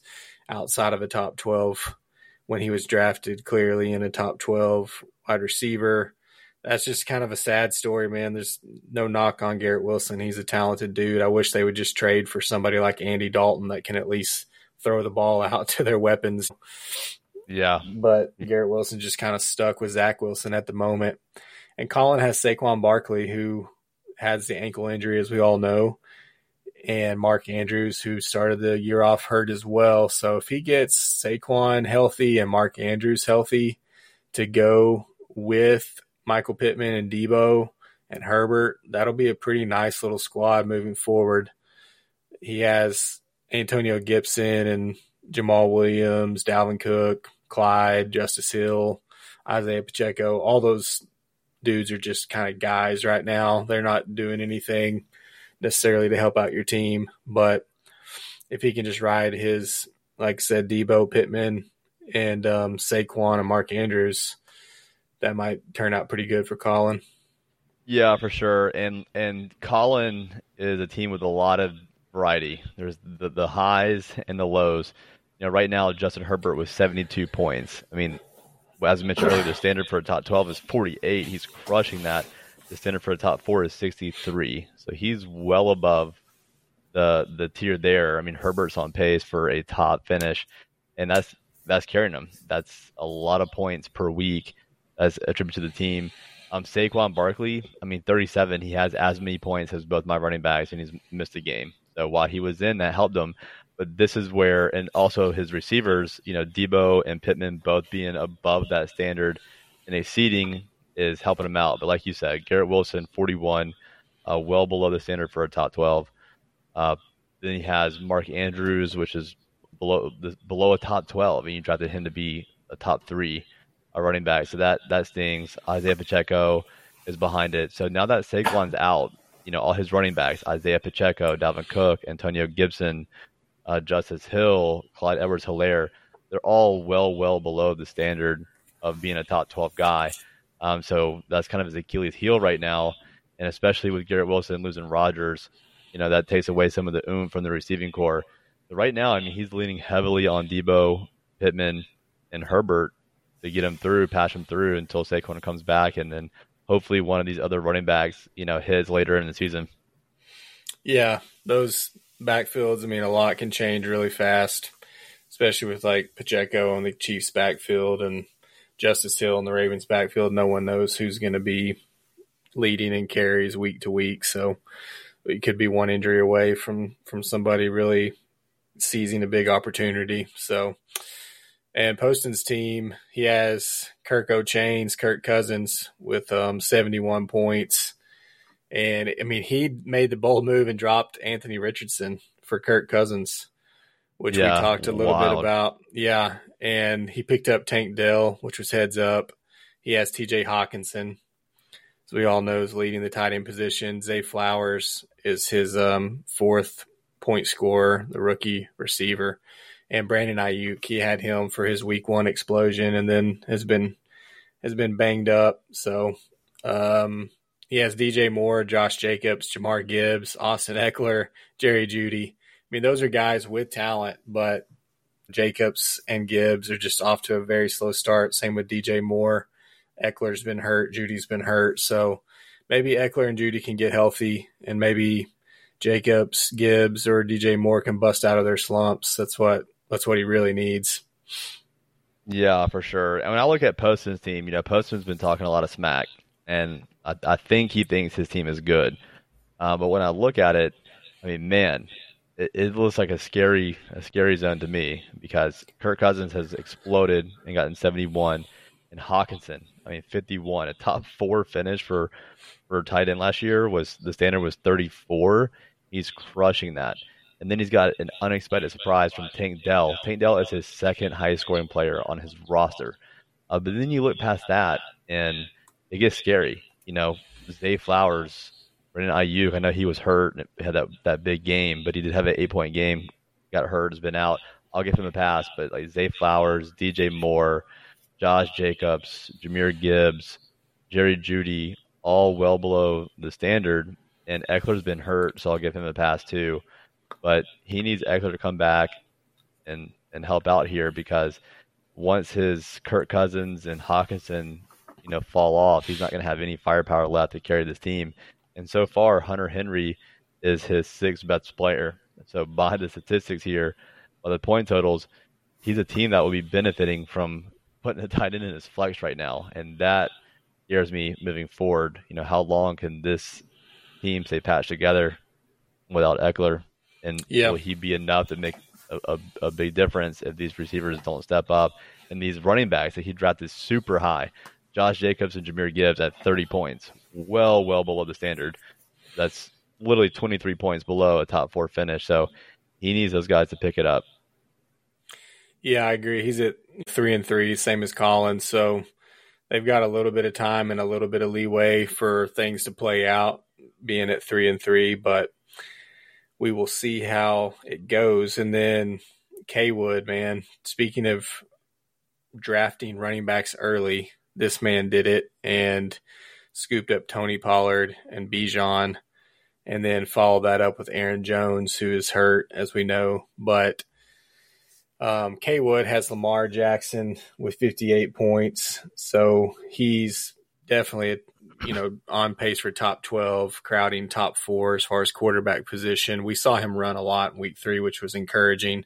outside of a top 12 when he was drafted clearly in a top 12 wide receiver. That's just kind of a sad story, man. There's no knock on Garrett Wilson. He's a talented dude. I wish they would just trade for somebody like Andy Dalton that can at least throw the ball out to their weapons. Yeah. But Garrett Wilson just kind of stuck with Zach Wilson at the moment. And Colin has Saquon Barkley, who has the ankle injury, as we all know, and Mark Andrews, who started the year off hurt as well. So if he gets Saquon healthy and Mark Andrews healthy to go with Michael Pittman and Deebo and Herbert, that'll be a pretty nice little squad moving forward. He has Antonio Gibson and Jamaal Williams, Dalvin Cook, Clyde, Justice Hill, Isaiah Pacheco, all those dudes are just kind of guys right now. They're not doing anything necessarily to help out your team, but if he can just ride his, like I said, Deebo Pittman, and um, Saquon and Mark Andrews, that might turn out pretty good for Colin. Yeah, for sure. And and Colin is a team with a lot of variety. There's the the highs and the lows. You know, right now Justin Herbert was 72 points. I mean, as I mentioned earlier, the standard for a top 12 is 48. He's crushing that. The standard for a top four is 63. So he's well above the the tier there. I mean, Herbert's on pace for a top finish, and that's that's carrying him. That's a lot of points per week as attributed to the team. Um, Saquon Barkley, I mean, 37. He has as many points as both my running backs, and he's missed a game. So while he was in, that helped him. But this is where, and also his receivers, you know, Deebo and Pittman both being above that standard in a seeding is helping him out. But like you said, Garrett Wilson, 41, uh, well below the standard for a top 12. Uh, then he has Mark Andrews, which is below below a top 12, and you drafted him to be a top three a running back. So that that stings. Isaiah Pacheco is behind it. So now that Saquon's out, you know, all his running backs, Isaiah Pacheco, Dalvin Cook, Antonio Gibson, uh, Justice Hill, Clyde Edwards Helaire, they're all well, well below the standard of being a top 12 guy. Um, so that's kind of his Achilles heel right now. And especially with Garrett Wilson losing Rodgers, you know, that takes away some of the oomph from the receiving corps. But right now, I mean, he's leaning heavily on Deebo, Pittman, and Herbert to get him through, pass him through until Saquon comes back. And then hopefully one of these other running backs, you know, hits later in the season. Yeah, those backfields. I mean, a lot can change really fast, especially with like Pacheco on the Chiefs backfield and Justice Hill in the Ravens backfield. No one knows who's going to be leading in carries week to week. So it could be one injury away from from somebody really seizing a big opportunity. So and Poston's team, he has Kirk O'Chains, Kirk Cousins with um, 71 points. And I mean, he made the bold move and dropped Anthony Richardson for Kirk Cousins, which yeah, we talked a little wild. bit about. Yeah. And he picked up Tank Dell, which was heads up. He has TJ Hockenson, as we all know, is leading the tight end position. Zay Flowers is his um, fourth point scorer, the rookie receiver and Brandon Aiyuk. He had him for his week one explosion, and then has been has been banged up. So um, he has DJ Moore, Josh Jacobs, Jahmyr Gibbs, Austin Ekeler, Jerry Jeudy. I mean, those are guys with talent, but Jacobs and Gibbs are just off to a very slow start. Same with DJ Moore. Ekeler's been hurt, Jeudy's been hurt. So maybe Ekeler and Jeudy can get healthy, and maybe Jacobs, Gibbs, or DJ Moore can bust out of their slumps. That's what that's what he really needs. Yeah, for sure. And when I look at Poston's team, you know, Poston's been talking a lot of smack, and I, I think he thinks his team is good. Uh, but when I look at it, I mean, man, it, it, looks like a scary, a scary zone to me because Kirk Cousins has exploded and gotten 71, and Hockenson, I mean, 51, a top four finish for for tight end last year was the standard was 34. He's crushing that. And then he's got an unexpected surprise from Tank Dell. Tank Dell is his second highest scoring player on his roster. Uh, but then you look past that, and it gets scary. You know, Zay Flowers, Brandon Aiyuk. I know he was hurt and had that that big game, but he did have an eight point game. Got hurt, has been out. I'll give him a pass. But like Zay Flowers, DJ Moore, Josh Jacobs, Jahmyr Gibbs, Jerry Jeudy, all well below the standard. And Ekeler's been hurt, so I'll give him a pass too. But he needs Ekeler to come back and and help out here because once his Kirk Cousins and Hockenson, you know, fall off, he's not going to have any firepower left to carry this team. And so far, Hunter Henry is his sixth best player. So by the statistics here, by the point totals, he's a team that will be benefiting from putting a tight end in his flex right now, and that scares me moving forward. You know, how long can this team stay patched together without Ekeler? And yeah. will he be enough to make a, a, a, big difference if these receivers don't step up? And these running backs that he drafted super high, Josh Jacobs and Jahmyr Gibbs at 30 points, well, well below the standard. That's literally 23 points below a top four finish. So he needs those guys to pick it up. Yeah, I agree. He's at three and three, same as Collins. So they've got a little bit of time and a little bit of leeway for things to play out, being at three and three. But we will see how it goes. And then K Wood, man, speaking of drafting running backs early, this man did it and scooped up Tony Pollard and Bijan and then followed that up with Aaron Jones, who is hurt, as we know. But um, K Wood has Lamar Jackson with 58 points, so he's definitely you know on pace for top 12, crowding top four as far as quarterback position. We saw him run a lot in Week Three, which was encouraging,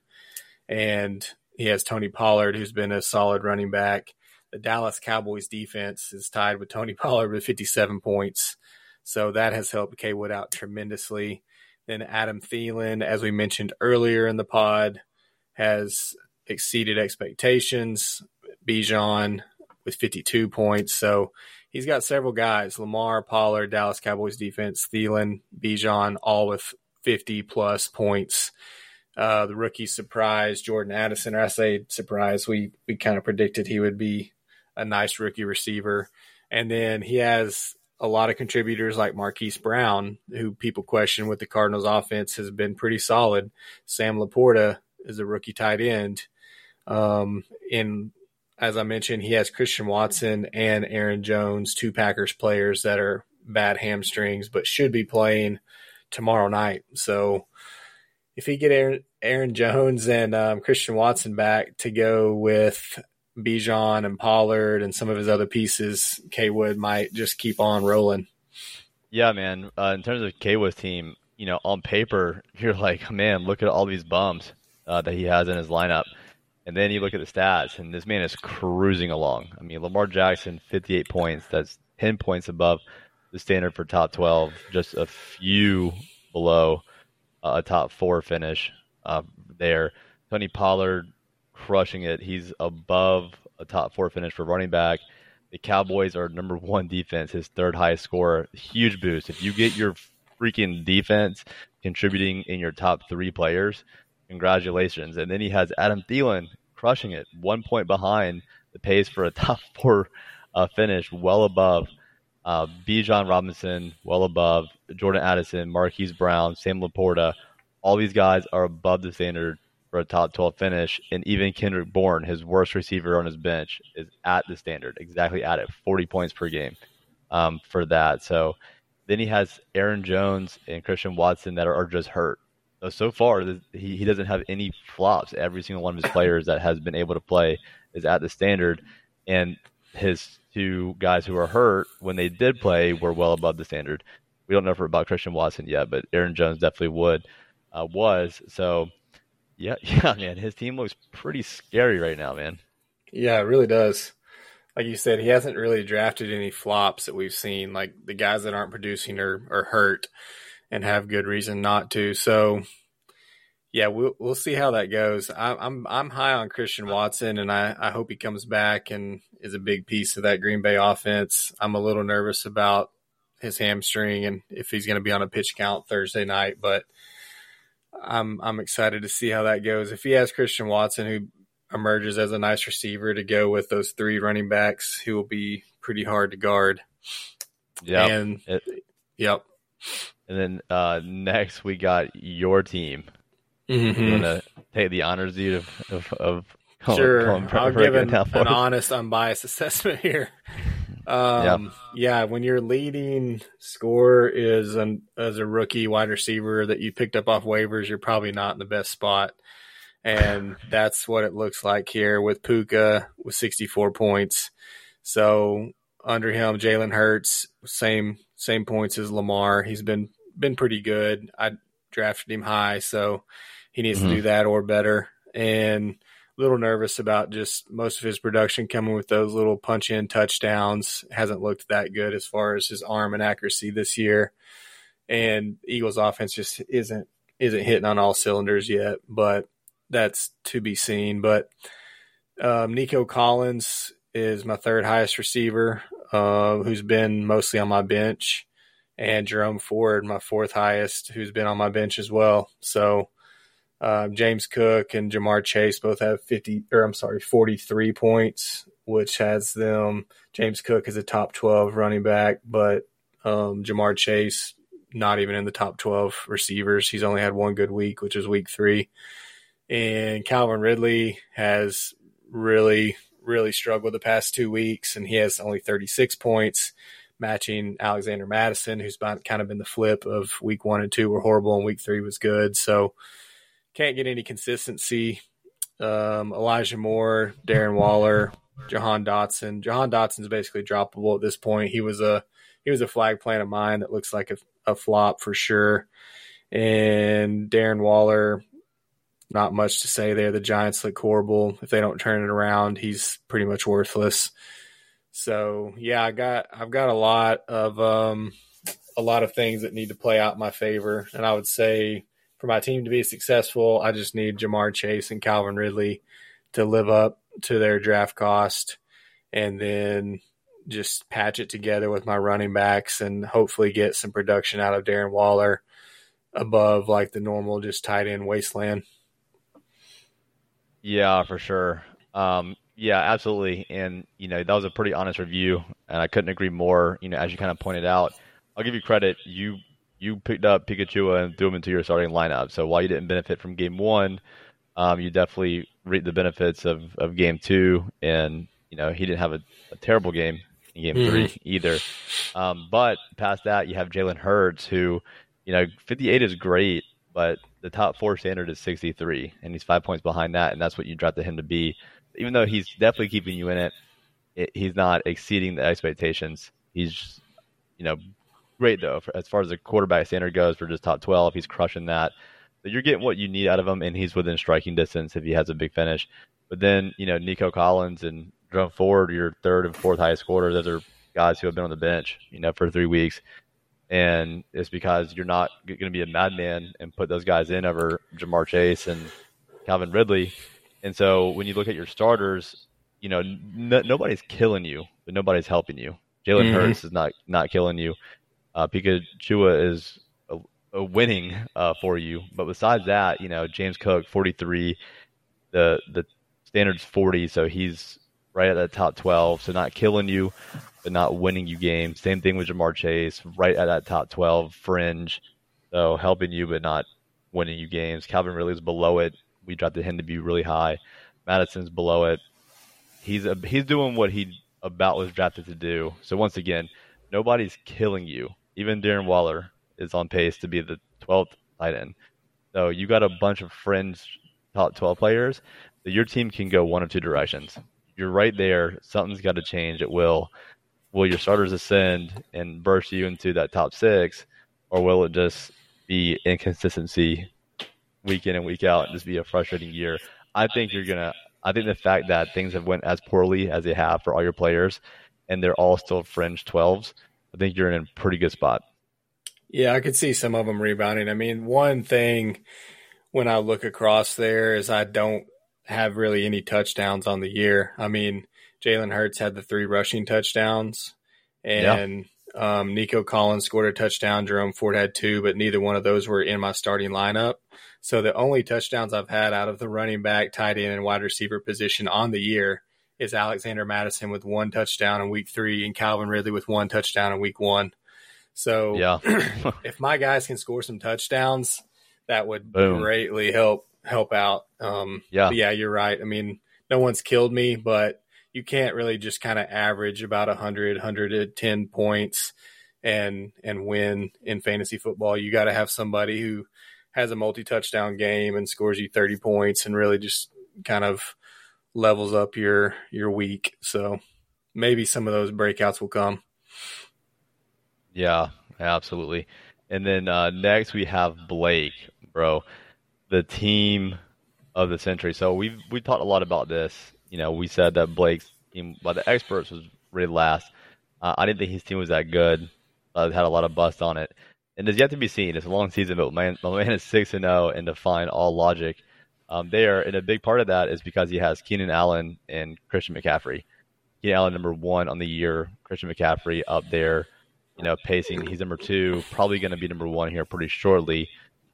and he has Tony Pollard, who's been a solid running back. The Dallas Cowboys defense is tied with Tony Pollard with 57 points. So that has helped K Wood out tremendously. Then Adam Thielen, as we mentioned earlier in the pod, has exceeded expectations. Bijan with 52 points. So he's got several guys Lamar, Pollard, Dallas Cowboys defense, Thielen, Bijan, all with 50 plus points. Uh, the rookie surprise, Jordan Addison, or I say surprise, we, we kind of predicted he would be a nice rookie receiver. And then he has a lot of contributors like Marquise Brown, who people question with the Cardinals offense has been pretty solid. Sam LaPorta is a rookie tight end. Um, in as I mentioned, he has Christian Watson and Aaron Jones, two Packers players that are bad hamstrings, but should be playing tomorrow night. So if he get Aaron, Aaron Jones and um, Christian Watson back to go with Bijan and Pollard and some of his other pieces, K Wood might just keep on rolling. Yeah, man. Uh, in terms of K Wood's team, you know, on paper, you're like, man, look at all these bums uh, that he has in his lineup. And then you look at the stats, and this man is cruising along. I mean, Lamar Jackson, 58 points. That's 10 points above the standard for top 12, just a few below uh, a top four finish uh, there. Tony Pollard, crushing it. He's above a top four finish for running back. The Cowboys are number one defense, his third highest score. Huge boost. If you get your freaking defense contributing in your top three players, congratulations. And then he has Adam Thielen crushing it, one point behind the pace for a top four uh, finish, well above uh, Bijan Robinson, well above Jordan Addison, Marquise Brown, Sam LaPorta. All these guys are above the standard for a top 12 finish. And even Kendrick Bourne, his worst receiver on his bench, is at the standard, exactly at it, 40 points per game um, for that. So then he has Aaron Jones and Christian Watson that are, are just hurt. So, so far, he, he doesn't have any flops. Every single one of his players that has been able to play is at the standard. And his two guys who are hurt, when they did play, were well above the standard. We don't know for about Christian Watson yet, but Aaron Jones definitely would uh, was. So yeah, yeah, man. His team looks pretty scary right now, man. Yeah, it really does. Like you said, he hasn't really drafted any flops that we've seen. Like the guys that aren't producing are, are hurt and have good reason not to. So, yeah, we'll we'll see how that goes. I, I'm I'm high on Christian Watson, and I I hope he comes back and is a big piece of that Green Bay offense. I'm a little nervous about his hamstring and if he's going to be on a pitch count Thursday night, but I'm I'm excited to see how that goes. If he has Christian Watson, who emerges as a nice receiver to go with those three running backs, he will be pretty hard to guard. Yeah. And it, yep. And then uh, next we got your team, Mm-hmm. You want to take the honors, dude, of of, of sure. I'll give an, an honest, unbiased assessment here. Um, yeah. yeah, when your leading score is an, as a rookie wide receiver that you picked up off waivers, you're probably not in the best spot. And that's what it looks like here with Puka with 64 points. So under him, Jalen Hurts, same same points as Lamar. He's been been pretty good. I drafted him high, so he needs mm-hmm. to do that or better. And little nervous about just most of his production coming with those little punch in touchdowns. Hasn't looked that good as far as his arm and accuracy this year. And Eagles offense just isn't isn't hitting on all cylinders yet, but that's to be seen. But um, Nico Collins is my third highest receiver, uh, who's been mostly on my bench, and Jerome Ford, my fourth highest, who's been on my bench as well. So um, James Cook and Ja'Marr Chase both have 50, or I'm sorry, 43 points, which has them. James Cook is a top 12 running back, but um, Ja'Marr Chase not even in the top 12 receivers. He's only had one good week, which is week three. And Calvin Ridley has really, really struggled the past two weeks, and he has only 36 points, matching Alexander Mattison, who's kind of been the flip of week one and two were horrible, and week three was good. So, can't get any consistency. Um, Elijah Moore, Darren Waller, Jahan Dotson. Jahan Dotson's basically droppable at this point. He was a he was a flag plan of mine that looks like a, a flop for sure. And Darren Waller, not much to say there. The Giants look horrible. If they don't turn it around, he's pretty much worthless. So yeah, I got I've got a lot of um, a lot of things that need to play out in my favor, and I would say for my team to be successful, I just need Ja'Marr Chase and Calvin Ridley to live up to their draft cost and then just patch it together with my running backs and hopefully get some production out of Darren Waller above like the normal just tight end wasteland. Yeah, for sure. Um, yeah, absolutely. And, you know, that was a pretty honest review, and I couldn't agree more. You know, as you kind of pointed out, I'll give you credit. You you picked up Pikachu and threw him into your starting lineup. So while you didn't benefit from game one, um, you definitely reap the benefits of, of game two. And, you know, he didn't have a, a terrible game in game mm-hmm. three either. Um, but past that, you have Jalen Hurts, who, you know, 58 is great, but the top four standard is 63, and he's five points behind that, and that's what you drafted him to be. Even though he's definitely keeping you in it, it he's not exceeding the expectations. He's, you know, great though for, as far as the quarterback standard goes for just top 12 he's crushing that. So you're getting what you need out of him and he's within striking distance if he has a big finish. But then you know nico collins and Jerome Ford your third and fourth highest scorers those are guys who have been on the bench you know for three weeks. And it's because you're not going to be a madman and put those guys in over Ja'Marr Chase and Calvin Ridley. And so when you look at your starters you know n- nobody's killing you but nobody's helping you. Jalen mm-hmm. Hurts is not not killing you uh, Pikachu is a, a winning uh, for you. But besides that, you know, James Cook, 43, the the standard's 40, so he's right at the top 12. So not killing you, but not winning you games. Same thing with Ja'Marr Chase, right at that top 12 fringe. So helping you, but not winning you games. Calvin really is below it. We drafted him to be really high. Mattison's below it. He's a, he's doing what he about was drafted to do. So once again, nobody's killing you even Darren Waller is on pace to be the 12th tight end. So you got a bunch of fringe top 12 players that your team can go one of two directions. You're right there. Something's got to change. It will. Will your starters ascend and burst you into that top six, or will it just be inconsistency week in and week out and just be a frustrating year? I think you're gonna. I think the fact that things have went as poorly as they have for all your players, and they're all still fringe 12s, I think you're in a pretty good spot. Yeah, I could see some of them rebounding. I mean, one thing when I look across there is I don't have really any touchdowns on the year. I mean, Jalen Hurts had the three rushing touchdowns, and yeah. um, Nico Collins scored a touchdown. Jerome Ford had two, but neither one of those were in my starting lineup. So the only touchdowns I've had out of the running back, tight end, and wide receiver position on the year is Alexander Mattison with one touchdown in week three and Calvin Ridley with one touchdown in week one. So yeah. if my guys can score some touchdowns, that would Boom. greatly help help out. Um, yeah, yeah, you're right. I mean, no one's killed me, but you can't really just kind of average about 100, 110 points and and win in fantasy football. You got to have somebody who has a multi touchdown game and scores you 30 points and really just kind of levels up your your week. So maybe some of those breakouts will come. Yeah, absolutely. And then uh, next we have Blake, bro, the team of the century. So we've we talked a lot about this. You know, we said that Blake's team by the experts was really last. Uh, I didn't think his team was that good. Uh, had a lot of bust on it, and it's yet to be seen. It's a long season, but my, my man is six and zero, oh and defying all logic um, there. And a big part of that is because he has Keenan Allen and Christian McCaffrey. Keenan Allen number one on the year, Christian McCaffrey up there, you know, pacing. He's number two, probably going to be number one here pretty shortly.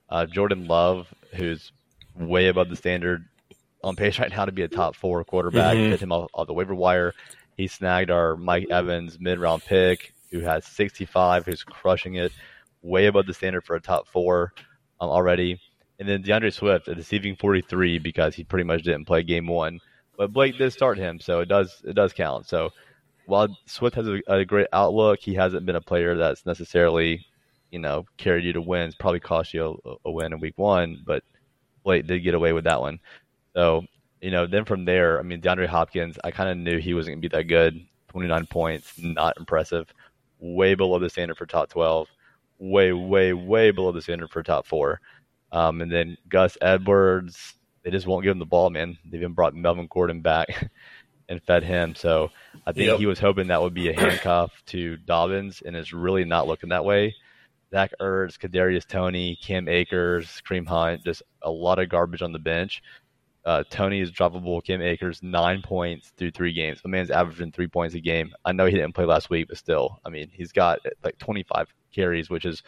Uh, Jordan Love, who's way above the standard on pace right now to be a top four quarterback. Mm-hmm. Hit him off, off the waiver wire. He snagged our Mike Evans mid round pick, who has 65, who's crushing it, way above the standard for a top four um, already. And then D'Andre Swift, a deceiving 43 because he pretty much didn't play game one. But Blake did start him, so it does it does count. So while Swift has a, a great outlook, he hasn't been a player that's necessarily, you know, carried you to wins. Probably cost you a, a win in week one, but Blake did get away with that one. So, you know, then from there, I mean, DeAndre Hopkins, I kind of knew he wasn't going to be that good. 29 points, not impressive. Way below the standard for top 12. Way, way, way below the standard for top four. Um, and then Gus Edwards, they just won't give him the ball, man. They've even brought Melvin Gordon back and fed him. So I think yep. he was hoping that would be a handcuff to Dobbins, and it's really not looking that way. Zach Ertz, Kadarius Toney, Cam Akers, Kareem Hunt, just a lot of garbage on the bench. Uh, Toney is droppable. Cam Akers nine points through three games. The man's averaging three points a game. I know he didn't play last week, but still, I mean, he's got like 25 carries, which is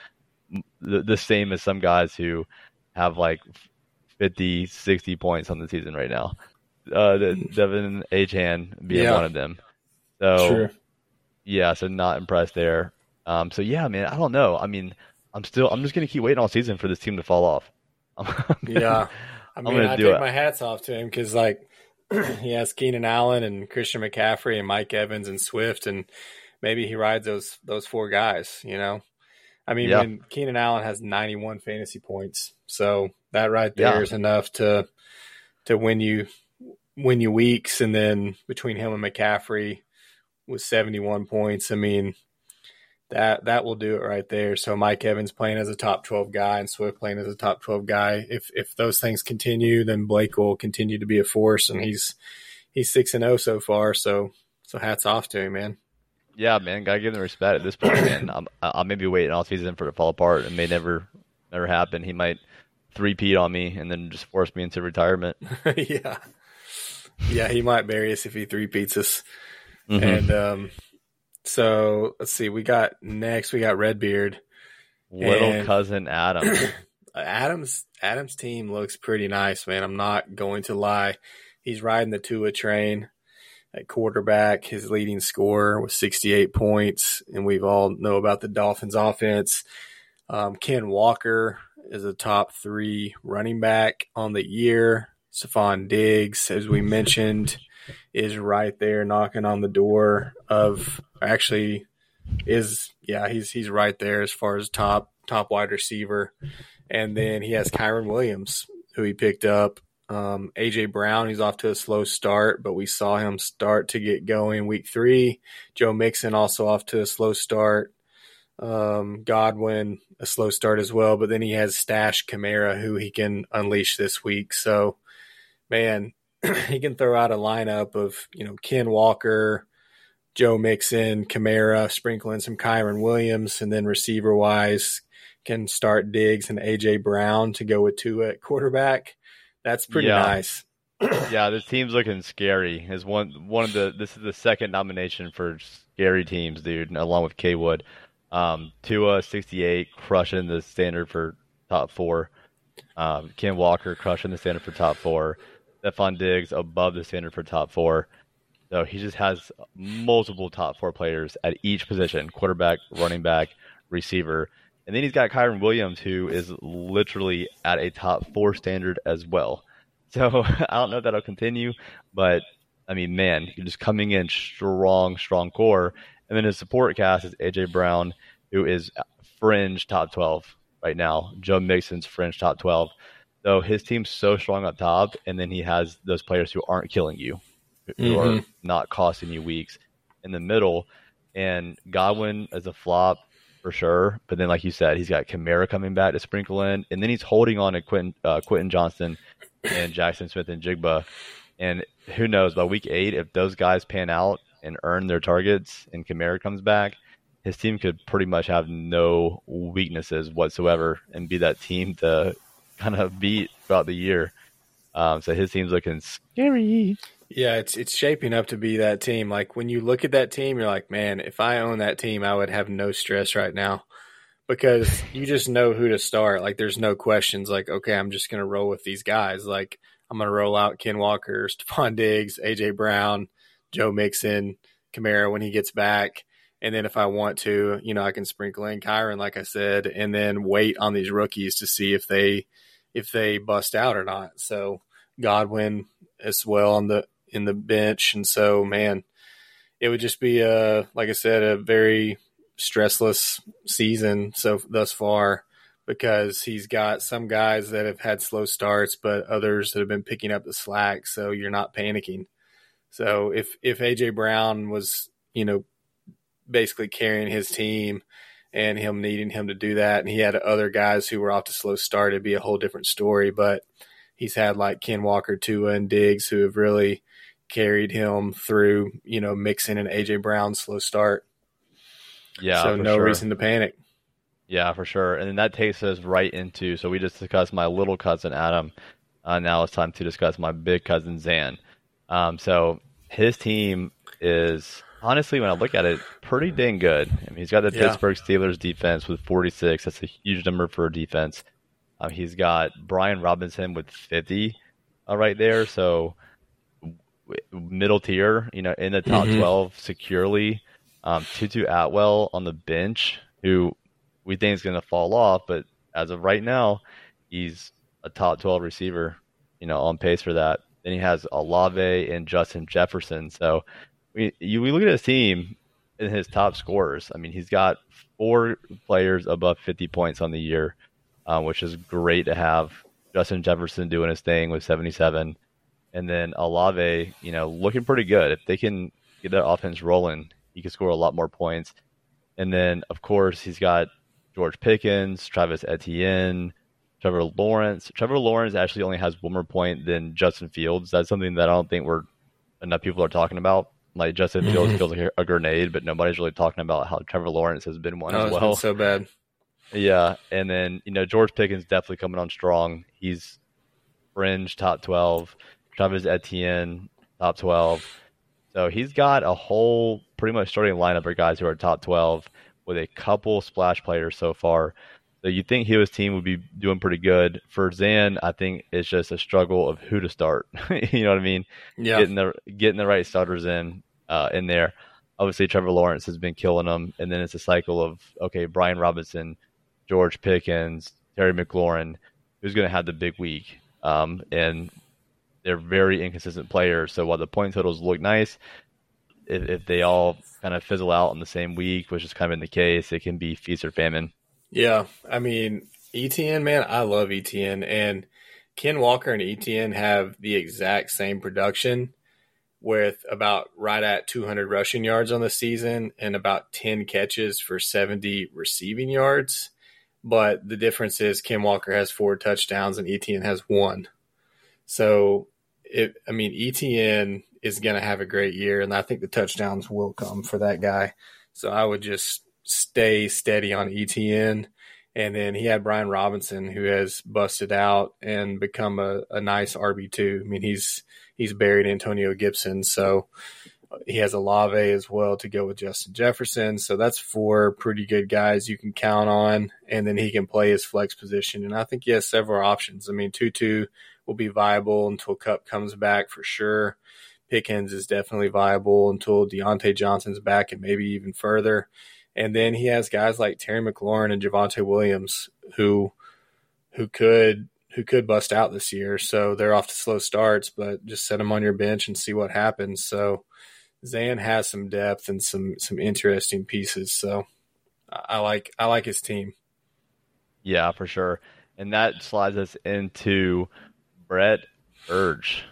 the, the same as some guys who have like 50, 60 points on the season right now. Uh, De'Von Achane being yeah. one of them. So, sure. yeah, so not impressed there. Um, so yeah, man, I don't know. I mean, I'm still, I'm just gonna keep waiting all season for this team to fall off. yeah, I mean, I take it. my hats off to him because like he has Keenan Allen and Christian McCaffrey and Mike Evans and Swift, and maybe he rides those those four guys. You know, I mean, yeah. when Keenan Allen has 91 fantasy points, so that right there yeah. is enough to to win you win you weeks, and then between him and McCaffrey with 71 points, I mean that that will do it right there. So Mike Evans playing as a top 12 guy and Swift playing as a top 12 guy. If if those things continue, then Blake will continue to be a force, and he's he's six and zero oh so far. So so hats off to him, man. Yeah, man, gotta give him respect at this point, man. I'm, I'll maybe wait all season for it to fall apart. It may never, never happen. He might three-peat on me and then just force me into retirement. yeah, yeah, he might bury us if he three-peats us. Mm-hmm. And um, so let's see, we got next, we got Redbeard, little cousin Adam. Adam's Adam's team looks pretty nice, man. I'm not going to lie. He's riding the Tua train at quarterback. His leading scorer was 68 points, and we've all know about the Dolphins offense. Um, Ken Walker is a top three running back on the year. Stefon Diggs, as we mentioned, is right there knocking on the door of actually is yeah he's he's right there as far as top top wide receiver, and then he has Kyren Williams who he picked up um, AJ Brown, he's off to a slow start, but we saw him start to get going week three. Joe Mixon also off to a slow start. Um, Godwin, a slow start as well, but then he has Stash Kamara, who he can unleash this week. So, man, he can throw out a lineup of, you know, Ken Walker, Joe Mixon, Kamara, sprinkling some Kyren Williams, and then receiver wise, can start Diggs and AJ Brown to go with two at quarterback that's pretty yeah. nice. yeah, this team's looking scary. Is one one of the this is the second nomination for scary teams, dude, along with K Wood. Um, Tua sixty eight crushing the standard for top four. Um, Ken Walker crushing the standard for top four. Stefon Diggs above the standard for top four. So he just has multiple top four players at each position: quarterback, running back, receiver. And then he's got Kyren Williams, who is literally at a top four standard as well. So I don't know if that'll continue, but I mean, man, you're just coming in strong, strong core. And then his support cast is AJ Brown, who is fringe top 12 right now. Joe Mixon's fringe top 12. So his team's so strong up top, and then he has those players who aren't killing you, who mm-hmm. are not costing you weeks in the middle. And Godwin as a flop for sure, but then like you said, he's got Kamara coming back to sprinkle in, and then he's holding on to Quentin uh, Quentin Johnston and Jaxon Smith-Njigba. And who knows by week eight if those guys pan out and earn their targets, and Kamara comes back, his team could pretty much have no weaknesses whatsoever and be that team to kind of beat throughout the year. Um, so his team's looking scary. Yeah, it's it's shaping up to be that team. Like when you look at that team, you're like, man, if I own that team, I would have no stress right now because you just know who to start. Like there's no questions. Like okay, I'm just gonna roll with these guys. Like I'm gonna roll out Ken Walker, Stefon Diggs, AJ Brown, Joe Mixon, Kamara when he gets back. And then if I want to, you know, I can sprinkle in Kyren, like I said, and then wait on these rookies to see if they if they bust out or not. So Godwin as well on the in the bench, and so man, it would just be a like I said, a very stressless season so thus far because he's got some guys that have had slow starts, but others that have been picking up the slack. So you're not panicking. So if if AJ Brown was you know basically carrying his team and him needing him to do that. And he had other guys who were off to slow start. It'd be a whole different story. But he's had like Ken Walker, Tua, and Diggs who have really carried him through, you know, Mixon and AJ Brown's slow start. Yeah. So no sure. reason to panic. Yeah, for sure. And then that takes us right into so we just discussed my little cousin Adam. Uh, now it's time to discuss my big cousin Zan. Um, so his team is honestly, when I look at it, pretty dang good. I mean, he's got the yeah. Pittsburgh Steelers defense with 46. That's a huge number for a defense. Um, he's got Brian Robinson with 50 uh, right there. So middle tier, you know, in the top mm-hmm. 12 securely. Um, Tutu Atwell on the bench, who we think is going to fall off, but as of right now, he's a top 12 receiver, you know, on pace for that. Then he has Olave and Justin Jefferson. So we you, we look at his team and his top scorers. I mean, he's got four players above 50 points on the year, uh, which is great to have. Justin Jefferson doing his thing with 77, and then Olave, you know, looking pretty good. If they can get that offense rolling, he can score a lot more points. And then, of course, he's got George Pickens, Travis Etienne, Trevor Lawrence. Trevor Lawrence actually only has one more point than Justin Fields. That's something that I don't think we're enough people are talking about. Like Justin Fields feels like a grenade, but nobody's really talking about how Trevor Lawrence has been one oh, as well. so bad. Yeah, and then you know George Pickens definitely coming on strong. He's fringe top twelve. Travis Etienne top twelve. So he's got a whole pretty much starting lineup of guys who are top twelve with a couple splash players so far. So you think his team would be doing pretty good. For Zan, I think it's just a struggle of who to start. you know what I mean? Yeah. Getting the getting the right starters in uh, in there. Obviously, Trevor Lawrence has been killing them, and then it's a cycle of okay, Brian Robinson, George Pickens, Terry McLaurin, who's going to have the big week, um, and they're very inconsistent players. So while the point totals look nice, if, if they all kind of fizzle out in the same week, which is kind of in the case, it can be feast or famine. Yeah, I mean Etienne, man, I love Etienne, and Ken Walker and Etienne have the exact same production with about right at 200 rushing yards on the season and about 10 catches for 70 receiving yards. But the difference is Ken Walker has four touchdowns and Etienne has one. So, it, I mean, Etienne is going to have a great year, and I think the touchdowns will come for that guy. So I would just stay steady on Etienne. And then he had Brian Robinson, who has busted out and become a, a nice RB two. I mean, he's he's buried Antonio Gibson. So he has Olave as well to go with Justin Jefferson. So that's four pretty good guys you can count on. And then he can play his flex position. And I think he has several options. I mean, Tutu will be viable until Kupp comes back for sure. Pickens is definitely viable until Diontae Johnson's back and maybe even further. And then he has guys like Terry McLaurin and Javonte Williams who who could who could bust out this year. So they're off to slow starts, but just set them on your bench and see what happens. So Zan has some depth and some some interesting pieces. So I like I like his team. Yeah, for sure. And that slides us into Brett Urge.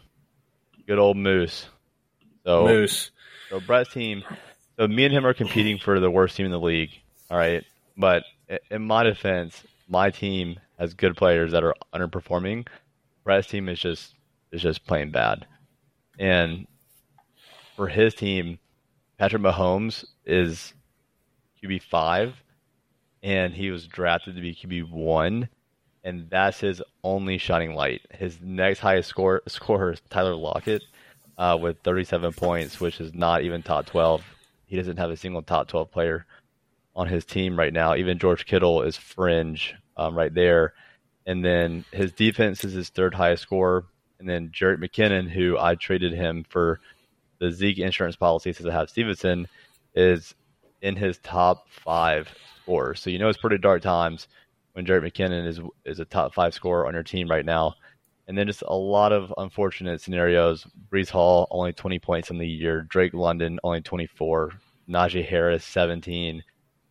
Good old Moose. So Moose. So Brett's team. So me and him are competing for the worst team in the league. All right, but in my defense, my team has good players that are underperforming. Brett's team is just is just playing bad, and for his team, Patrick Mahomes is QB five, and he was drafted to be QB one, and that's his only shining light. His next highest score scorer is Tyler Lockett uh, with 37 points, which is not even top 12. He doesn't have a single top 12 player on his team right now. Even George Kittle is fringe um, right there. And then his defense is his third highest score. And then Jerick McKinnon, who I traded him for the Zeke insurance policy since I have Stevenson, is in his top five scores. So you know it's pretty dark times when Jerick McKinnon is is a top five scorer on your team right now. And then just a lot of unfortunate scenarios. Breece Hall only 20 points in the year. Drake London only 24. Najee Harris 17.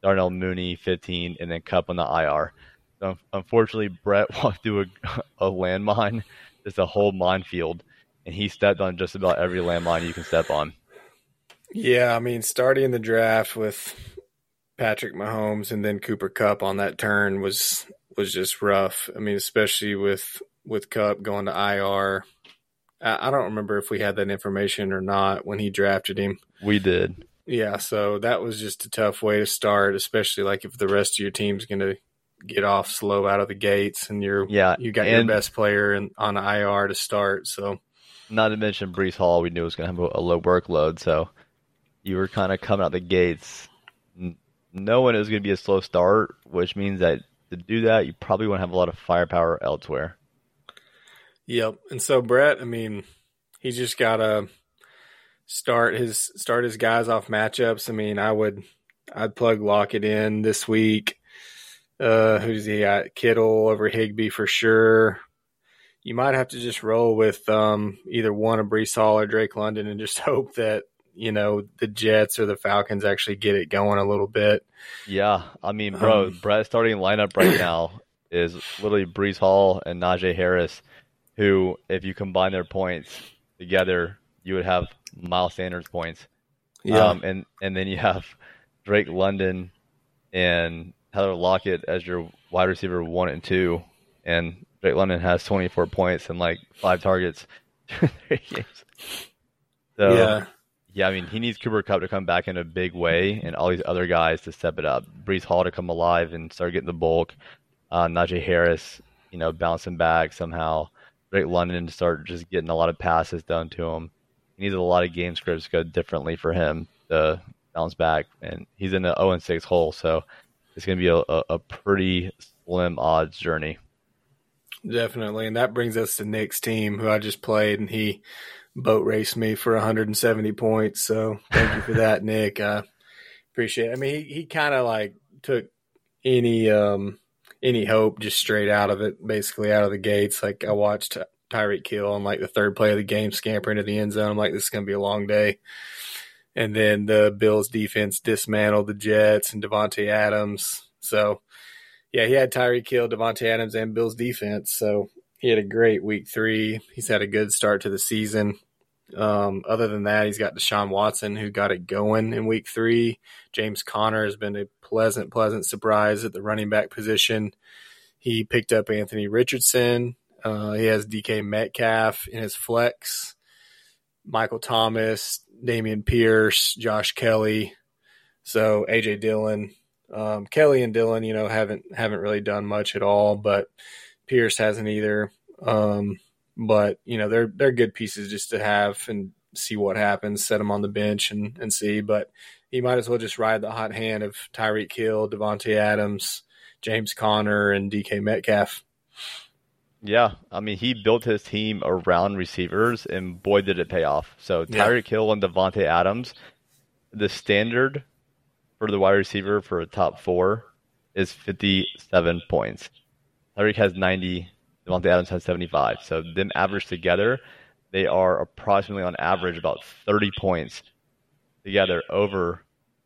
Darnell Mooney 15, and then Kupp on the IR. So unfortunately, Brett walked through a, a landmine, just a whole minefield, and he stepped on just about every landmine you can step on. Yeah, I mean, starting the draft with Patrick Mahomes and then Cooper Kupp on that turn was was just rough. I mean, especially with with Kupp going to IR. I, I don't remember if we had that information or not when he drafted him. We did. Yeah, so that was just a tough way to start, especially like if the rest of your team's going to get off slow out of the gates and you're yeah, you got your best player in, on IR to start. So not to mention Breece Hall, we knew was going to have a, a low workload, so you were kind of coming out the gates knowing it was going to be a slow start, which means that to do that, you probably won't have a lot of firepower elsewhere. Yep. And so Brett, I mean, he's just got to start his start his guys off matchups. I mean, I would I'd plug Lockett in this week. Uh, who's he got? Kittle over Higbee for sure. You might have to just roll with um, either one of Breece Hall or Drake London and just hope that you know the Jets or the Falcons actually get it going a little bit. Yeah, I mean, bro, um, Brett's starting lineup right now is literally Breece Hall and Najee Harris, who, if you combine their points together, you would have Miles Sanders points. Yeah. Um, and, and then you have Drake London and Tyler Lockett as your wide receiver one and two. And Drake London has 24 points and like five targets. so, yeah. Yeah, I mean, he needs Cooper Kupp to come back in a big way and all these other guys to step it up. Breece Hall to come alive and start getting the bulk. Uh, Najee Harris, you know, bouncing back somehow. Drake London to start just getting a lot of passes done to him he needs a lot of game scripts go differently for him to bounce back. And he's in the 0 and 6 hole, so it's going to be a, a, a, pretty slim odds journey. Definitely, and that brings us to Nick's team, who I just played, and he boat raced me for 170 points. So thank you for that, Nick. I appreciate. It. I mean, he, he kind of like took any um any hope just straight out of it, basically out of the gates. Like I watched Tyreek Hill on like the third play of the game, scamper into the end zone. I'm like, this is going to be a long day. And then the Bills defense dismantled the Jets and Davante Adams. So, yeah, he had Tyreek Hill, Davante Adams, and Bills defense. So he had a great week three. He's had a good start to the season. Um, other than that, he's got Deshaun Watson who got it going in week three. James Conner has been a pleasant, pleasant surprise at the running back position. He picked up Anthony Richardson, uh, he has DK Metcalf in his flex, Michael Thomas, Dameon Pierce, Josh Kelley. so AJ Dillon. Um, Kelley and Dillon, you know, haven't haven't really done much at all, but Pierce hasn't either. Um, but you know, they're they're good pieces just to have and see what happens. Set them on the bench and and see. But he might as well just ride the hot hand of Tyreek Hill, Davante Adams, James Conner, and DK Metcalf. Yeah, I mean, he built his team around receivers, and boy, did it pay off. So Tyreek yeah. Hill and Davante Adams, the standard for the wide receiver for a top four is 57 points. Tyreek has 90. Davante Adams has 75. So them averaged together, they are approximately on average about 30 points together over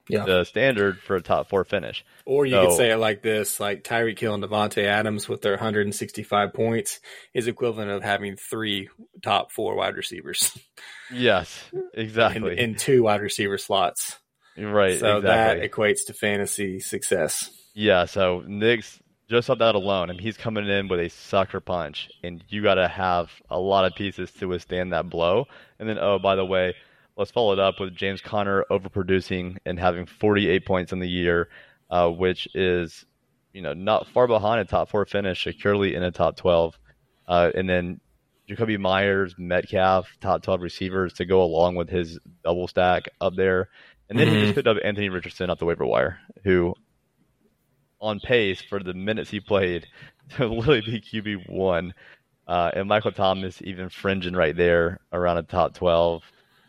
yeah. the standard for a top four finish. Or you so, could say it like this: like Tyreek Hill and Davante Adams with their 165 points is equivalent of having three top four wide receivers. Yes, exactly. in, in two wide receiver slots. Right. So exactly. that equates to fantasy success. Yeah. So Nick's just off that alone, I mean, he's coming in with a sucker punch, and you got to have a lot of pieces to withstand that blow. And then, oh, by the way, let's follow it up with James Conner overproducing and having 48 points in the year, uh, which is, you know, not far behind a top four finish, securely in a top 12. Uh, and then Jakobi Meyers, Metcalf, top 12 receivers to go along with his double stack up there. And then mm-hmm. he just picked up Anthony Richardson off the waiver wire, who on pace for the minutes he played to literally be QB one. Uh, and Michael Thomas even fringing right there around a top 12.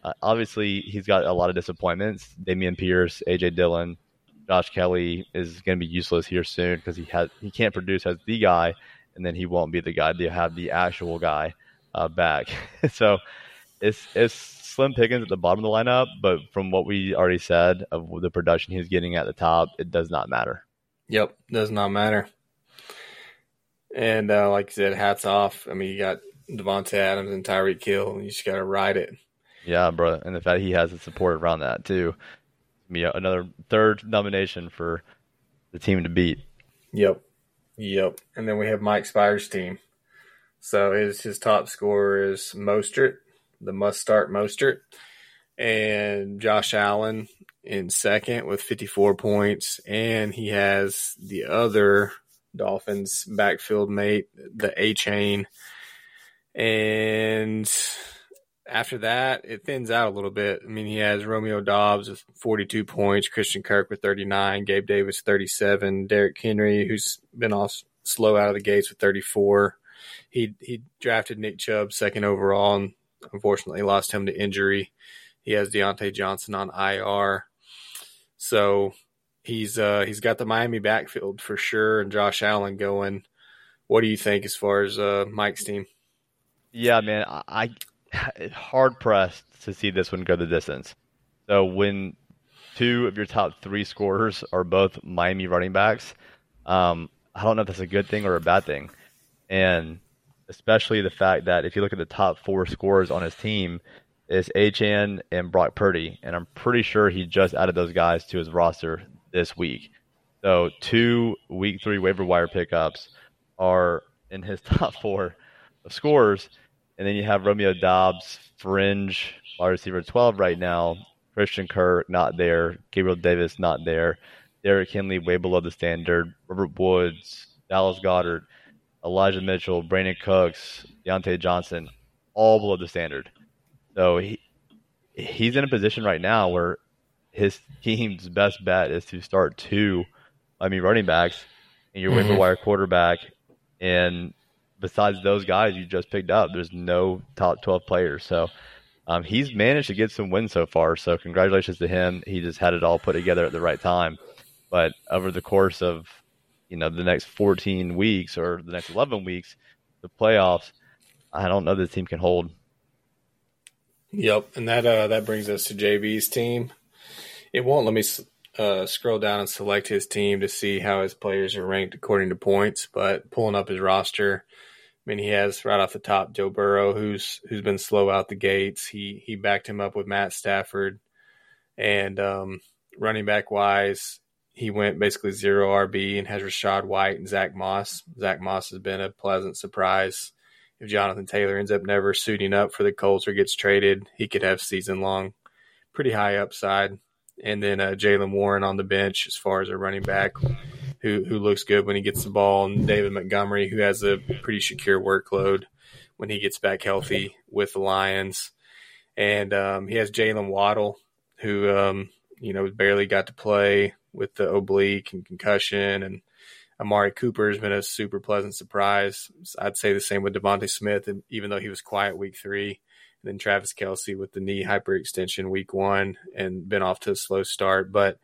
Uh, obviously, he's got a lot of disappointments. Dameon Pierce, AJ Dillon, Josh Kelley is going to be useless here soon because he has he can't produce as the guy, and then he won't be the guy. They have the actual guy uh, back. so it's it's slim pickings at the bottom of the lineup, but from what we already said of the production he's getting at the top, it does not matter. Yep, does not matter. And uh, like you said, hats off. I mean, you got Davante Adams and Tyreek Hill. You just got to ride it. Yeah, bro. And the fact he has the support around that too. Be another third nomination for the team to beat. Yep, yep. And then we have Mike Spires' team. So his his top scorer is Mostert, the must start Mostert, and Josh Allen in second with 54 points, and he has the other Dolphins backfield mate, the Achane. And after that, it thins out a little bit. I mean, he has Romeo Doubs with 42 points, Christian Kirk with 39, Gabe Davis 37, Derrick Henry, who's been off slow out of the gates with 34. He he drafted Nick Chubb second overall and unfortunately lost him to injury. He has Diontae Johnson on IR. So he's uh, he's got the Miami backfield for sure, and Josh Allen going. What do you think as far as uh, Mike's team? Yeah, man, I, I hard pressed to see this one go the distance. So when two of your top three scorers are both Miami running backs, um, I don't know if that's a good thing or a bad thing, and especially the fact that if you look at the top four scorers on his team, is Achane and Brock Purdy, and I'm pretty sure he just added those guys to his roster this week. So two week three waiver wire pickups are in his top four of scores, and then you have Romeo Doubs, fringe wide receiver 12 right now. Christian Kirk not there, Gabriel Davis not there, Derrick Henry way below the standard, Robert Woods, Dallas Goedert, Elijah Mitchell, Brandin Cooks, Diontae Johnson, all below the standard. So he he's in a position right now where his team's best bet is to start two, I mean, running backs and your mm-hmm. waiver wire quarterback. And besides those guys you just picked up, there's no top 12 players. So um, he's managed to get some wins so far. So congratulations to him. He just had it all put together at the right time. But over the course of you know the next 14 weeks or the next 11 weeks, the playoffs, I don't know the team can hold Yep, and that uh, that brings us to JB's team. It won't let me uh, scroll down and select his team to see how his players are ranked according to points, but pulling up his roster, I mean, he has right off the top Joe Burrow, who's who's been slow out the gates. He he backed him up with Matt Stafford, and um, running back wise, he went basically zero RB and has Rachaad White and Zach Moss. Zach Moss has been a pleasant surprise if Jonathan Taylor ends up never suiting up for the Colts or gets traded, he could have season long, pretty high upside. And then uh, Jaylen Warren on the bench as far as a running back who who looks good when he gets the ball, and David Montgomery who has a pretty secure workload when he gets back healthy with the Lions. And um, he has Jalen Waddle who um, you know barely got to play with the oblique and concussion and Amari Cooper has been a super pleasant surprise. I'd say the same with DeVonta Smith, and even though he was quiet week three, and then Travis Kelce with the knee hyperextension week one and been off to a slow start. But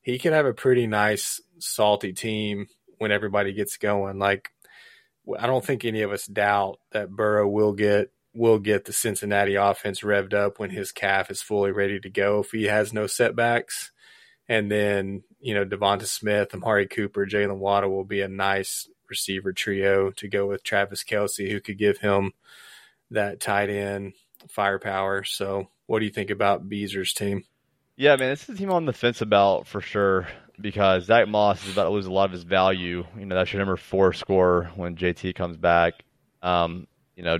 he could have a pretty nice salty team when everybody gets going. Like I don't think any of us doubt that Burrow will get will get the Cincinnati offense revved up when his calf is fully ready to go if he has no setbacks. And then, you know, Devonta Smith, Amari Cooper, Jaylen Waddle will be a nice receiver trio to go with Travis Kelce, who could give him that tight end firepower. So, what do you think about Beezer's team? Yeah, man, this is a team on the fence about for sure because Zach Moss is about to lose a lot of his value. You know, that's your number four score when JT comes back. Um, you know,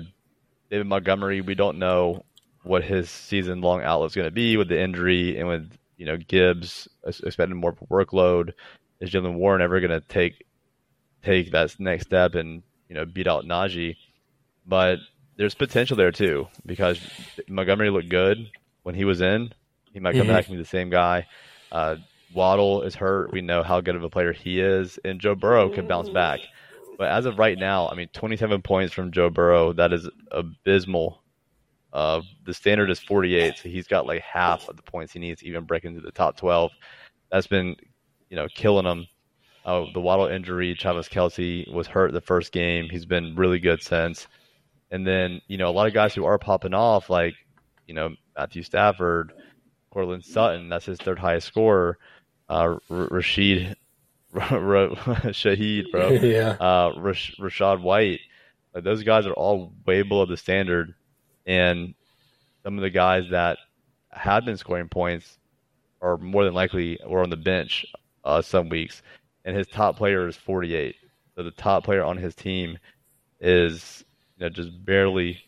David Montgomery, we don't know what his season long outlook is going to be with the injury and with you know Gibbs expecting more workload. Is Jaylen Warren ever going to take take that next step and you know beat out Najee? But there's potential there too because Montgomery looked good when he was in. He might come mm-hmm. back and be the same guy. Uh, Waddle is hurt. We know how good of a player he is, and Joe Burrow could bounce back. But as of right now, I mean, 27 points from Joe Burrow, that is abysmal. Uh, the standard is 48, so he's got like half of the points he needs to even break into the top 12. That's been, you know, killing him. Uh, the Waddle injury, Travis Kelce was hurt the first game. He's been really good since. And then, you know, a lot of guys who are popping off, like, you know, Matthew Stafford, Courtland Sutton, that's his third highest scorer. Uh, R- Rashid, Shaheed, bro. yeah. Uh, Rash- Rachaad White. Like, those guys are all way below the standard. And some of the guys that have been scoring points are more than likely were on the bench uh, some weeks. And his top player is 48. So the top player on his team is you know just barely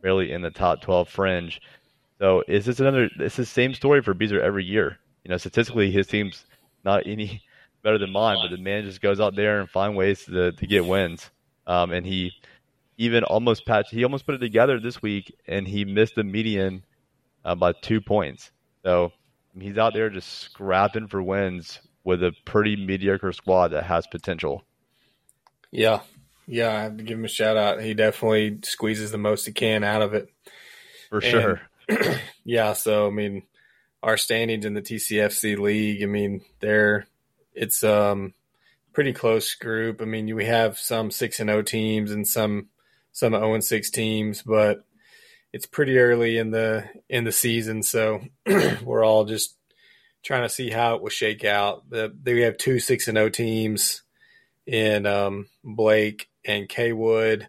barely in the top 12 fringe. So is this another? It's the same story for Beazer every year. You know, statistically, his team's not any better than mine, but the man just goes out there and find ways to to get wins. Um, and he even almost patched. He almost put it together this week, and he missed the median uh, by two points. So he's out there just scrapping for wins with a pretty mediocre squad that has potential. Yeah, yeah, I have to give him a shout out. He definitely squeezes the most he can out of it. For sure. yeah, so I mean, our standings in the TCFC league, I mean, they're it's um pretty close group. I mean, we have some 6 and 0 teams and some some 0 and 6 teams, but it's pretty early in the in the season, so we're all just trying to see how it will shake out. The, we have two 6 and 0 teams in um, Blake and Kaywood.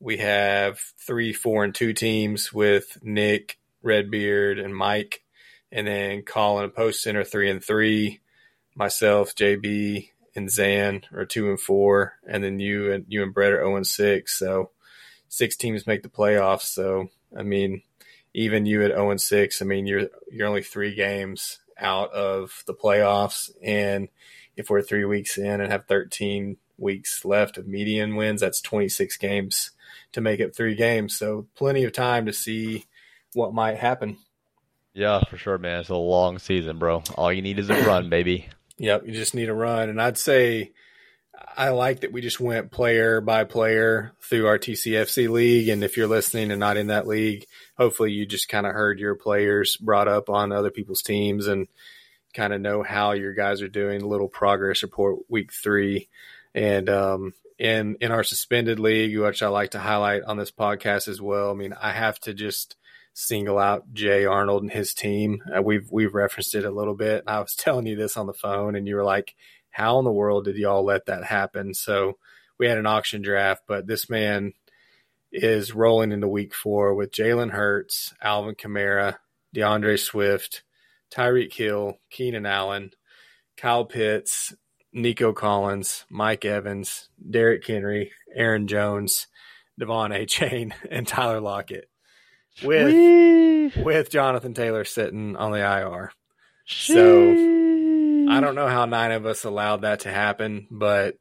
We have three, four, and two teams with Nick, Redbeard, and Mike, and then Colin and Post Center three and three. Myself, JB, and Zane are two and four, and then you and you and Brett are zero and six. So six teams make the playoffs. So I mean, even you at zero and six, I mean you're you're only three games out of the playoffs, and if we're three weeks in and have thirteen weeks left of median wins. That's 26 games to make it three games. So plenty of time to see what might happen. Yeah, for sure, man. It's a long season, bro. All you need is a run, baby. Yep, you just need a run. And I'd say I like that we just went player by player through our TCFC league. And if you're listening and not in that league, hopefully you just kind of heard your players brought up on other people's teams and kind of know how your guys are doing. Little progress report week three. And um, in in our suspended league, which I like to highlight on this podcast as well. I mean, I have to just single out Jay Arnold and his team. Uh, we've we've referenced it a little bit. I was telling you this on the phone, and you were like, "How in the world did y'all let that happen?" So we had an auction draft, but this man is rolling into week four with Jalen Hurts, Alvin Kamara, D'Andre Swift, Tyreek Hill, Keenan Allen, Kyle Pitts, Nico Collins, Mike Evans, Derrick Henry, Aaron Jones, De'Von Achane, and Tyler Lockett. With Whee! with Jonathan Taylor sitting on the IR. So I don't know how nine of us allowed that to happen, but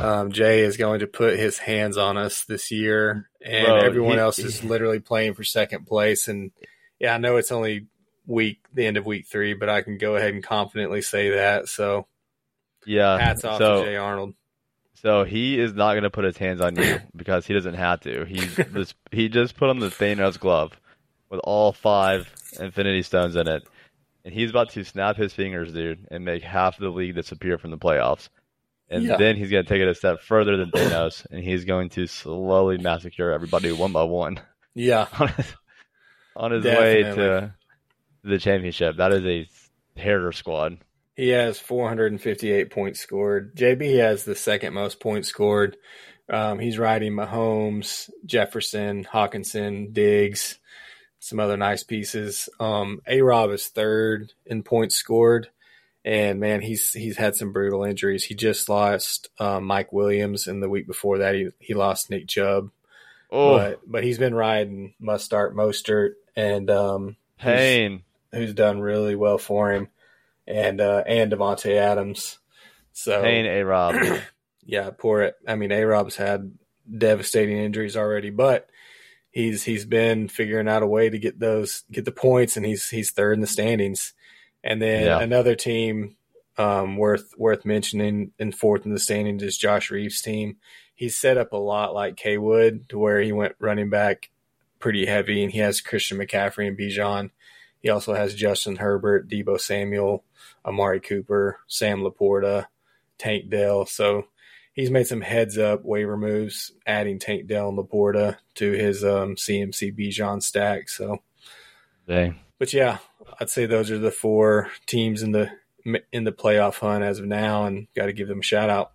um, Jay is going to put his hands on us this year, and Bro, everyone he, else is literally playing for second place. And yeah, I know it's only week the end of week three, but I can go ahead and confidently say that. So yeah. Hats off so, to Jay Arnold. So he is not going to put his hands on you because he doesn't have to. He's just, he just put on the Thanos glove with all five Infinity Stones in it, and he's about to snap his fingers, dude, and make half the league disappear from the playoffs. And Yeah. then he's going to take it a step further than Thanos, and he's going to slowly massacre everybody one by one Yeah, on his, on his way to the championship. That is a terror squad. he has 458 points scored. JB has the second most points scored. Um, he's riding Mahomes, Jefferson, Hockenson, Diggs, some other nice pieces. Um, A Rob is third in points scored, and man, he's he's had some brutal injuries. He just lost um, Mike Williams, and the week before that, he he lost Nick Chubb. Oh, But but he's been riding must start Mostert, and um, pain. who's done really well for him, and uh, and Davante Adams. So Pain, A Rob. yeah, poor. It. I mean, A Rob's had devastating injuries already, but he's he's been figuring out a way to get those get the points, and he's he's third in the standings. And then Yeah. another team um, worth worth mentioning in fourth in the standings is Josh Reeves' team. He's set up a lot like K Wood, to where he went running back pretty heavy, and he has Christian McCaffrey and Bijan. He also has Justin Herbert, Deebo Samuel, Amari Cooper, Sam Laporta, Tank Dell. So he's made some heads up waiver moves, adding Tank Dell and Laporta to his um, CMC Bijan stack. So, Dang. but yeah, I'd say those are the four teams in the in the playoff hunt as of now, and got to give them a shout out.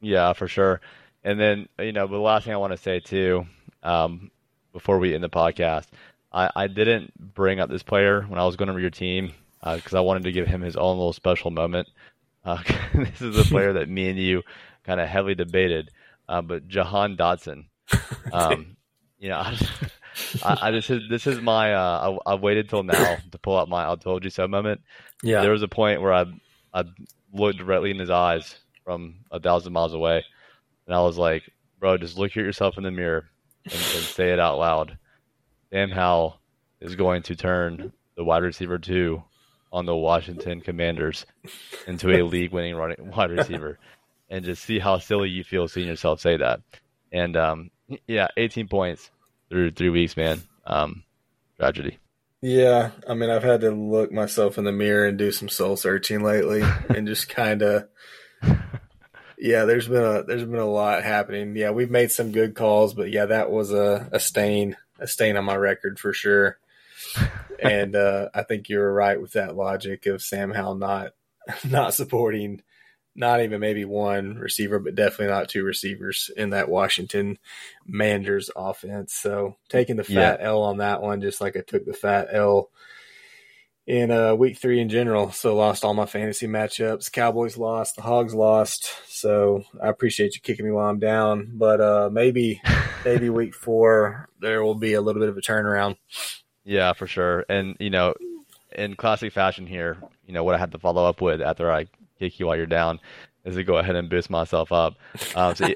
Yeah, for sure. And then, you know, the last thing I want to say too, um, before we end the podcast, I, I didn't bring up this player when I was going over your team because I wanted to give him his own little special moment. Uh, this is a player that me and you kind of heavily debated, uh, but Jahan Dotson. Um, you know, I, I, I just this is my uh, I, I waited till now to pull out my "I told you so" moment. Yeah, There was a point where I I looked directly in his eyes from a thousand miles away, and I was like, "Bro, just look at yourself in the mirror and, and say it out loud." Sam Howell is going to turn the wide receiver two on the Washington Commanders into a league-winning running wide receiver, and just see how silly you feel seeing yourself say that. And um, yeah, 18 points through three weeks, man. Um, tragedy. Yeah, I mean, I've had to look myself in the mirror and do some soul searching lately, and just kind of, yeah, there's been a there's been a lot happening. Yeah, we've made some good calls, but yeah, that was a, a stain a stain on my record for sure. and uh, I think you were right with that logic of Sam Howell not not supporting not even maybe one receiver, but definitely not two receivers in that Washington Manders offense. So taking the fat L on that one, just like I took the fat L in uh, week three in general. So lost all my fantasy matchups. Cowboys lost, the Hogs lost. So I appreciate you kicking me while I'm down, but uh, maybe maybe week four there will be a little bit of a turnaround. Yeah, for sure. And you know, in classic fashion here, you know what I had to follow up with after I kick you while you're down is to go ahead and boost myself up. Um, so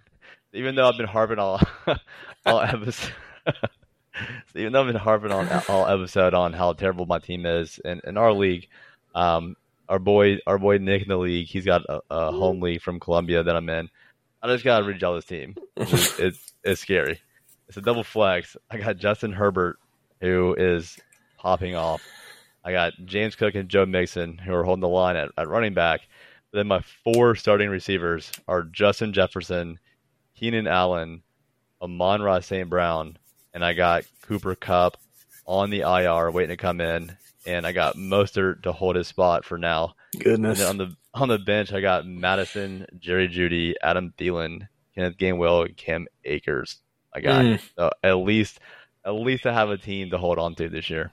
even though I've been harping all all episode, so even though I've been harping on all episode on how terrible my team is in, in our league, um, our boy our boy Nick in the league, he's got a, a home league from Columbia that I'm in. I just gotta read y'all this team. It's, it's it's scary. It's a double flex. I got Justin Herbert who is popping off. I got James Cook and Joe Mixon who are holding the line at, at running back. But then my four starting receivers are Justin Jefferson, Keenan Allen, Amon-Ra St. Brown, and I got Cooper Kupp on the IR waiting to come in, and I got Mostert to hold his spot for now. And Goodness. then on the on the bench, I got Mattison, Jerry Jeudy, Adam Thielen, Kenneth Gainwell, and Cam Akers. I got Mm. so at least at least I have a team to hold on to this year.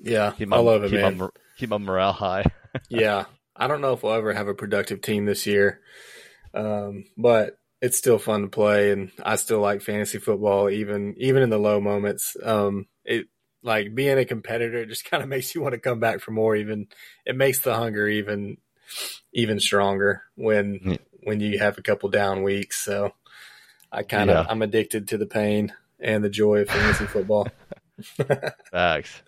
Yeah, Keep my I love it, keep man. my keep my morale high. yeah, I don't know if we'll ever have a productive team this year, um, but it's still fun to play, and I still like fantasy football, even even in the low moments. Um, it like being a competitor it just kind of makes you want to come back for more. Even it makes the hunger even even stronger when Yeah. when you have a couple down weeks. So I kind of Yeah. I'm addicted to the pain and the joy of fantasy football. Facts.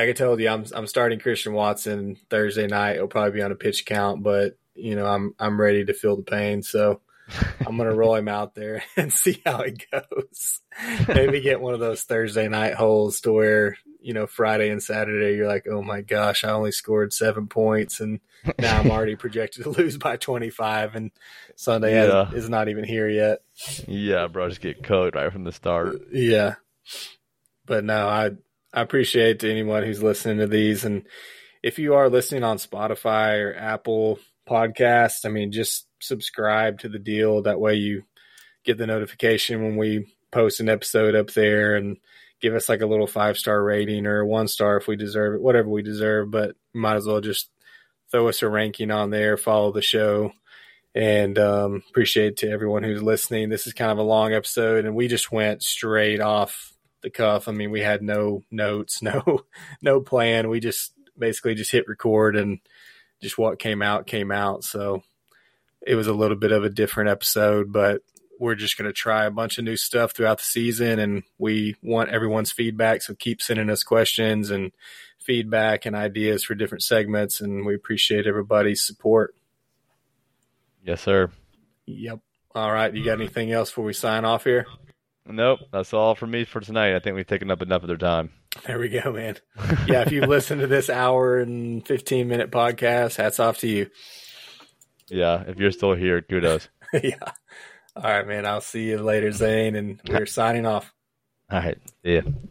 Like I told you, I'm I'm starting Christian Watson Thursday night. It'll probably be on a pitch count, but you know I'm I'm ready to feel the pain, so I'm gonna roll him out there and see how it goes. Maybe get one of those Thursday night holes to where you know, Friday and Saturday, you're like, oh my gosh, I only scored seven points, and now I'm already projected to lose by 25, and Sunday yeah. is not even here yet. Yeah, bro, just get cooked right from the start. Yeah, but no, I I appreciate to anyone who's listening to these, and if you are listening on Spotify or Apple Podcast, I mean, just subscribe to the deal. That way, you get the notification when we post an episode up there and give us like a little five star rating or one star if we deserve it, whatever we deserve. But might as well just throw us a ranking on there, follow the show, and um, appreciate to everyone who's listening. This is kind of a long episode, and we just went straight off the cuff. I mean, we had no notes, no no plan. We just basically just hit record and just what came out came out. So it was a little bit of a different episode, but we're just going to try a bunch of new stuff throughout the season and we want everyone's feedback so keep sending us questions and feedback and ideas for different segments and we appreciate everybody's support yes sir yep all right you got anything else before we sign off here nope that's all for me for tonight i think we've taken up enough of their time there we go man yeah if you've listened to this hour and 15 minute podcast hats off to you yeah if you're still here kudos yeah all right, man. I'll see you later, Zane, and we're signing off. All right. See ya.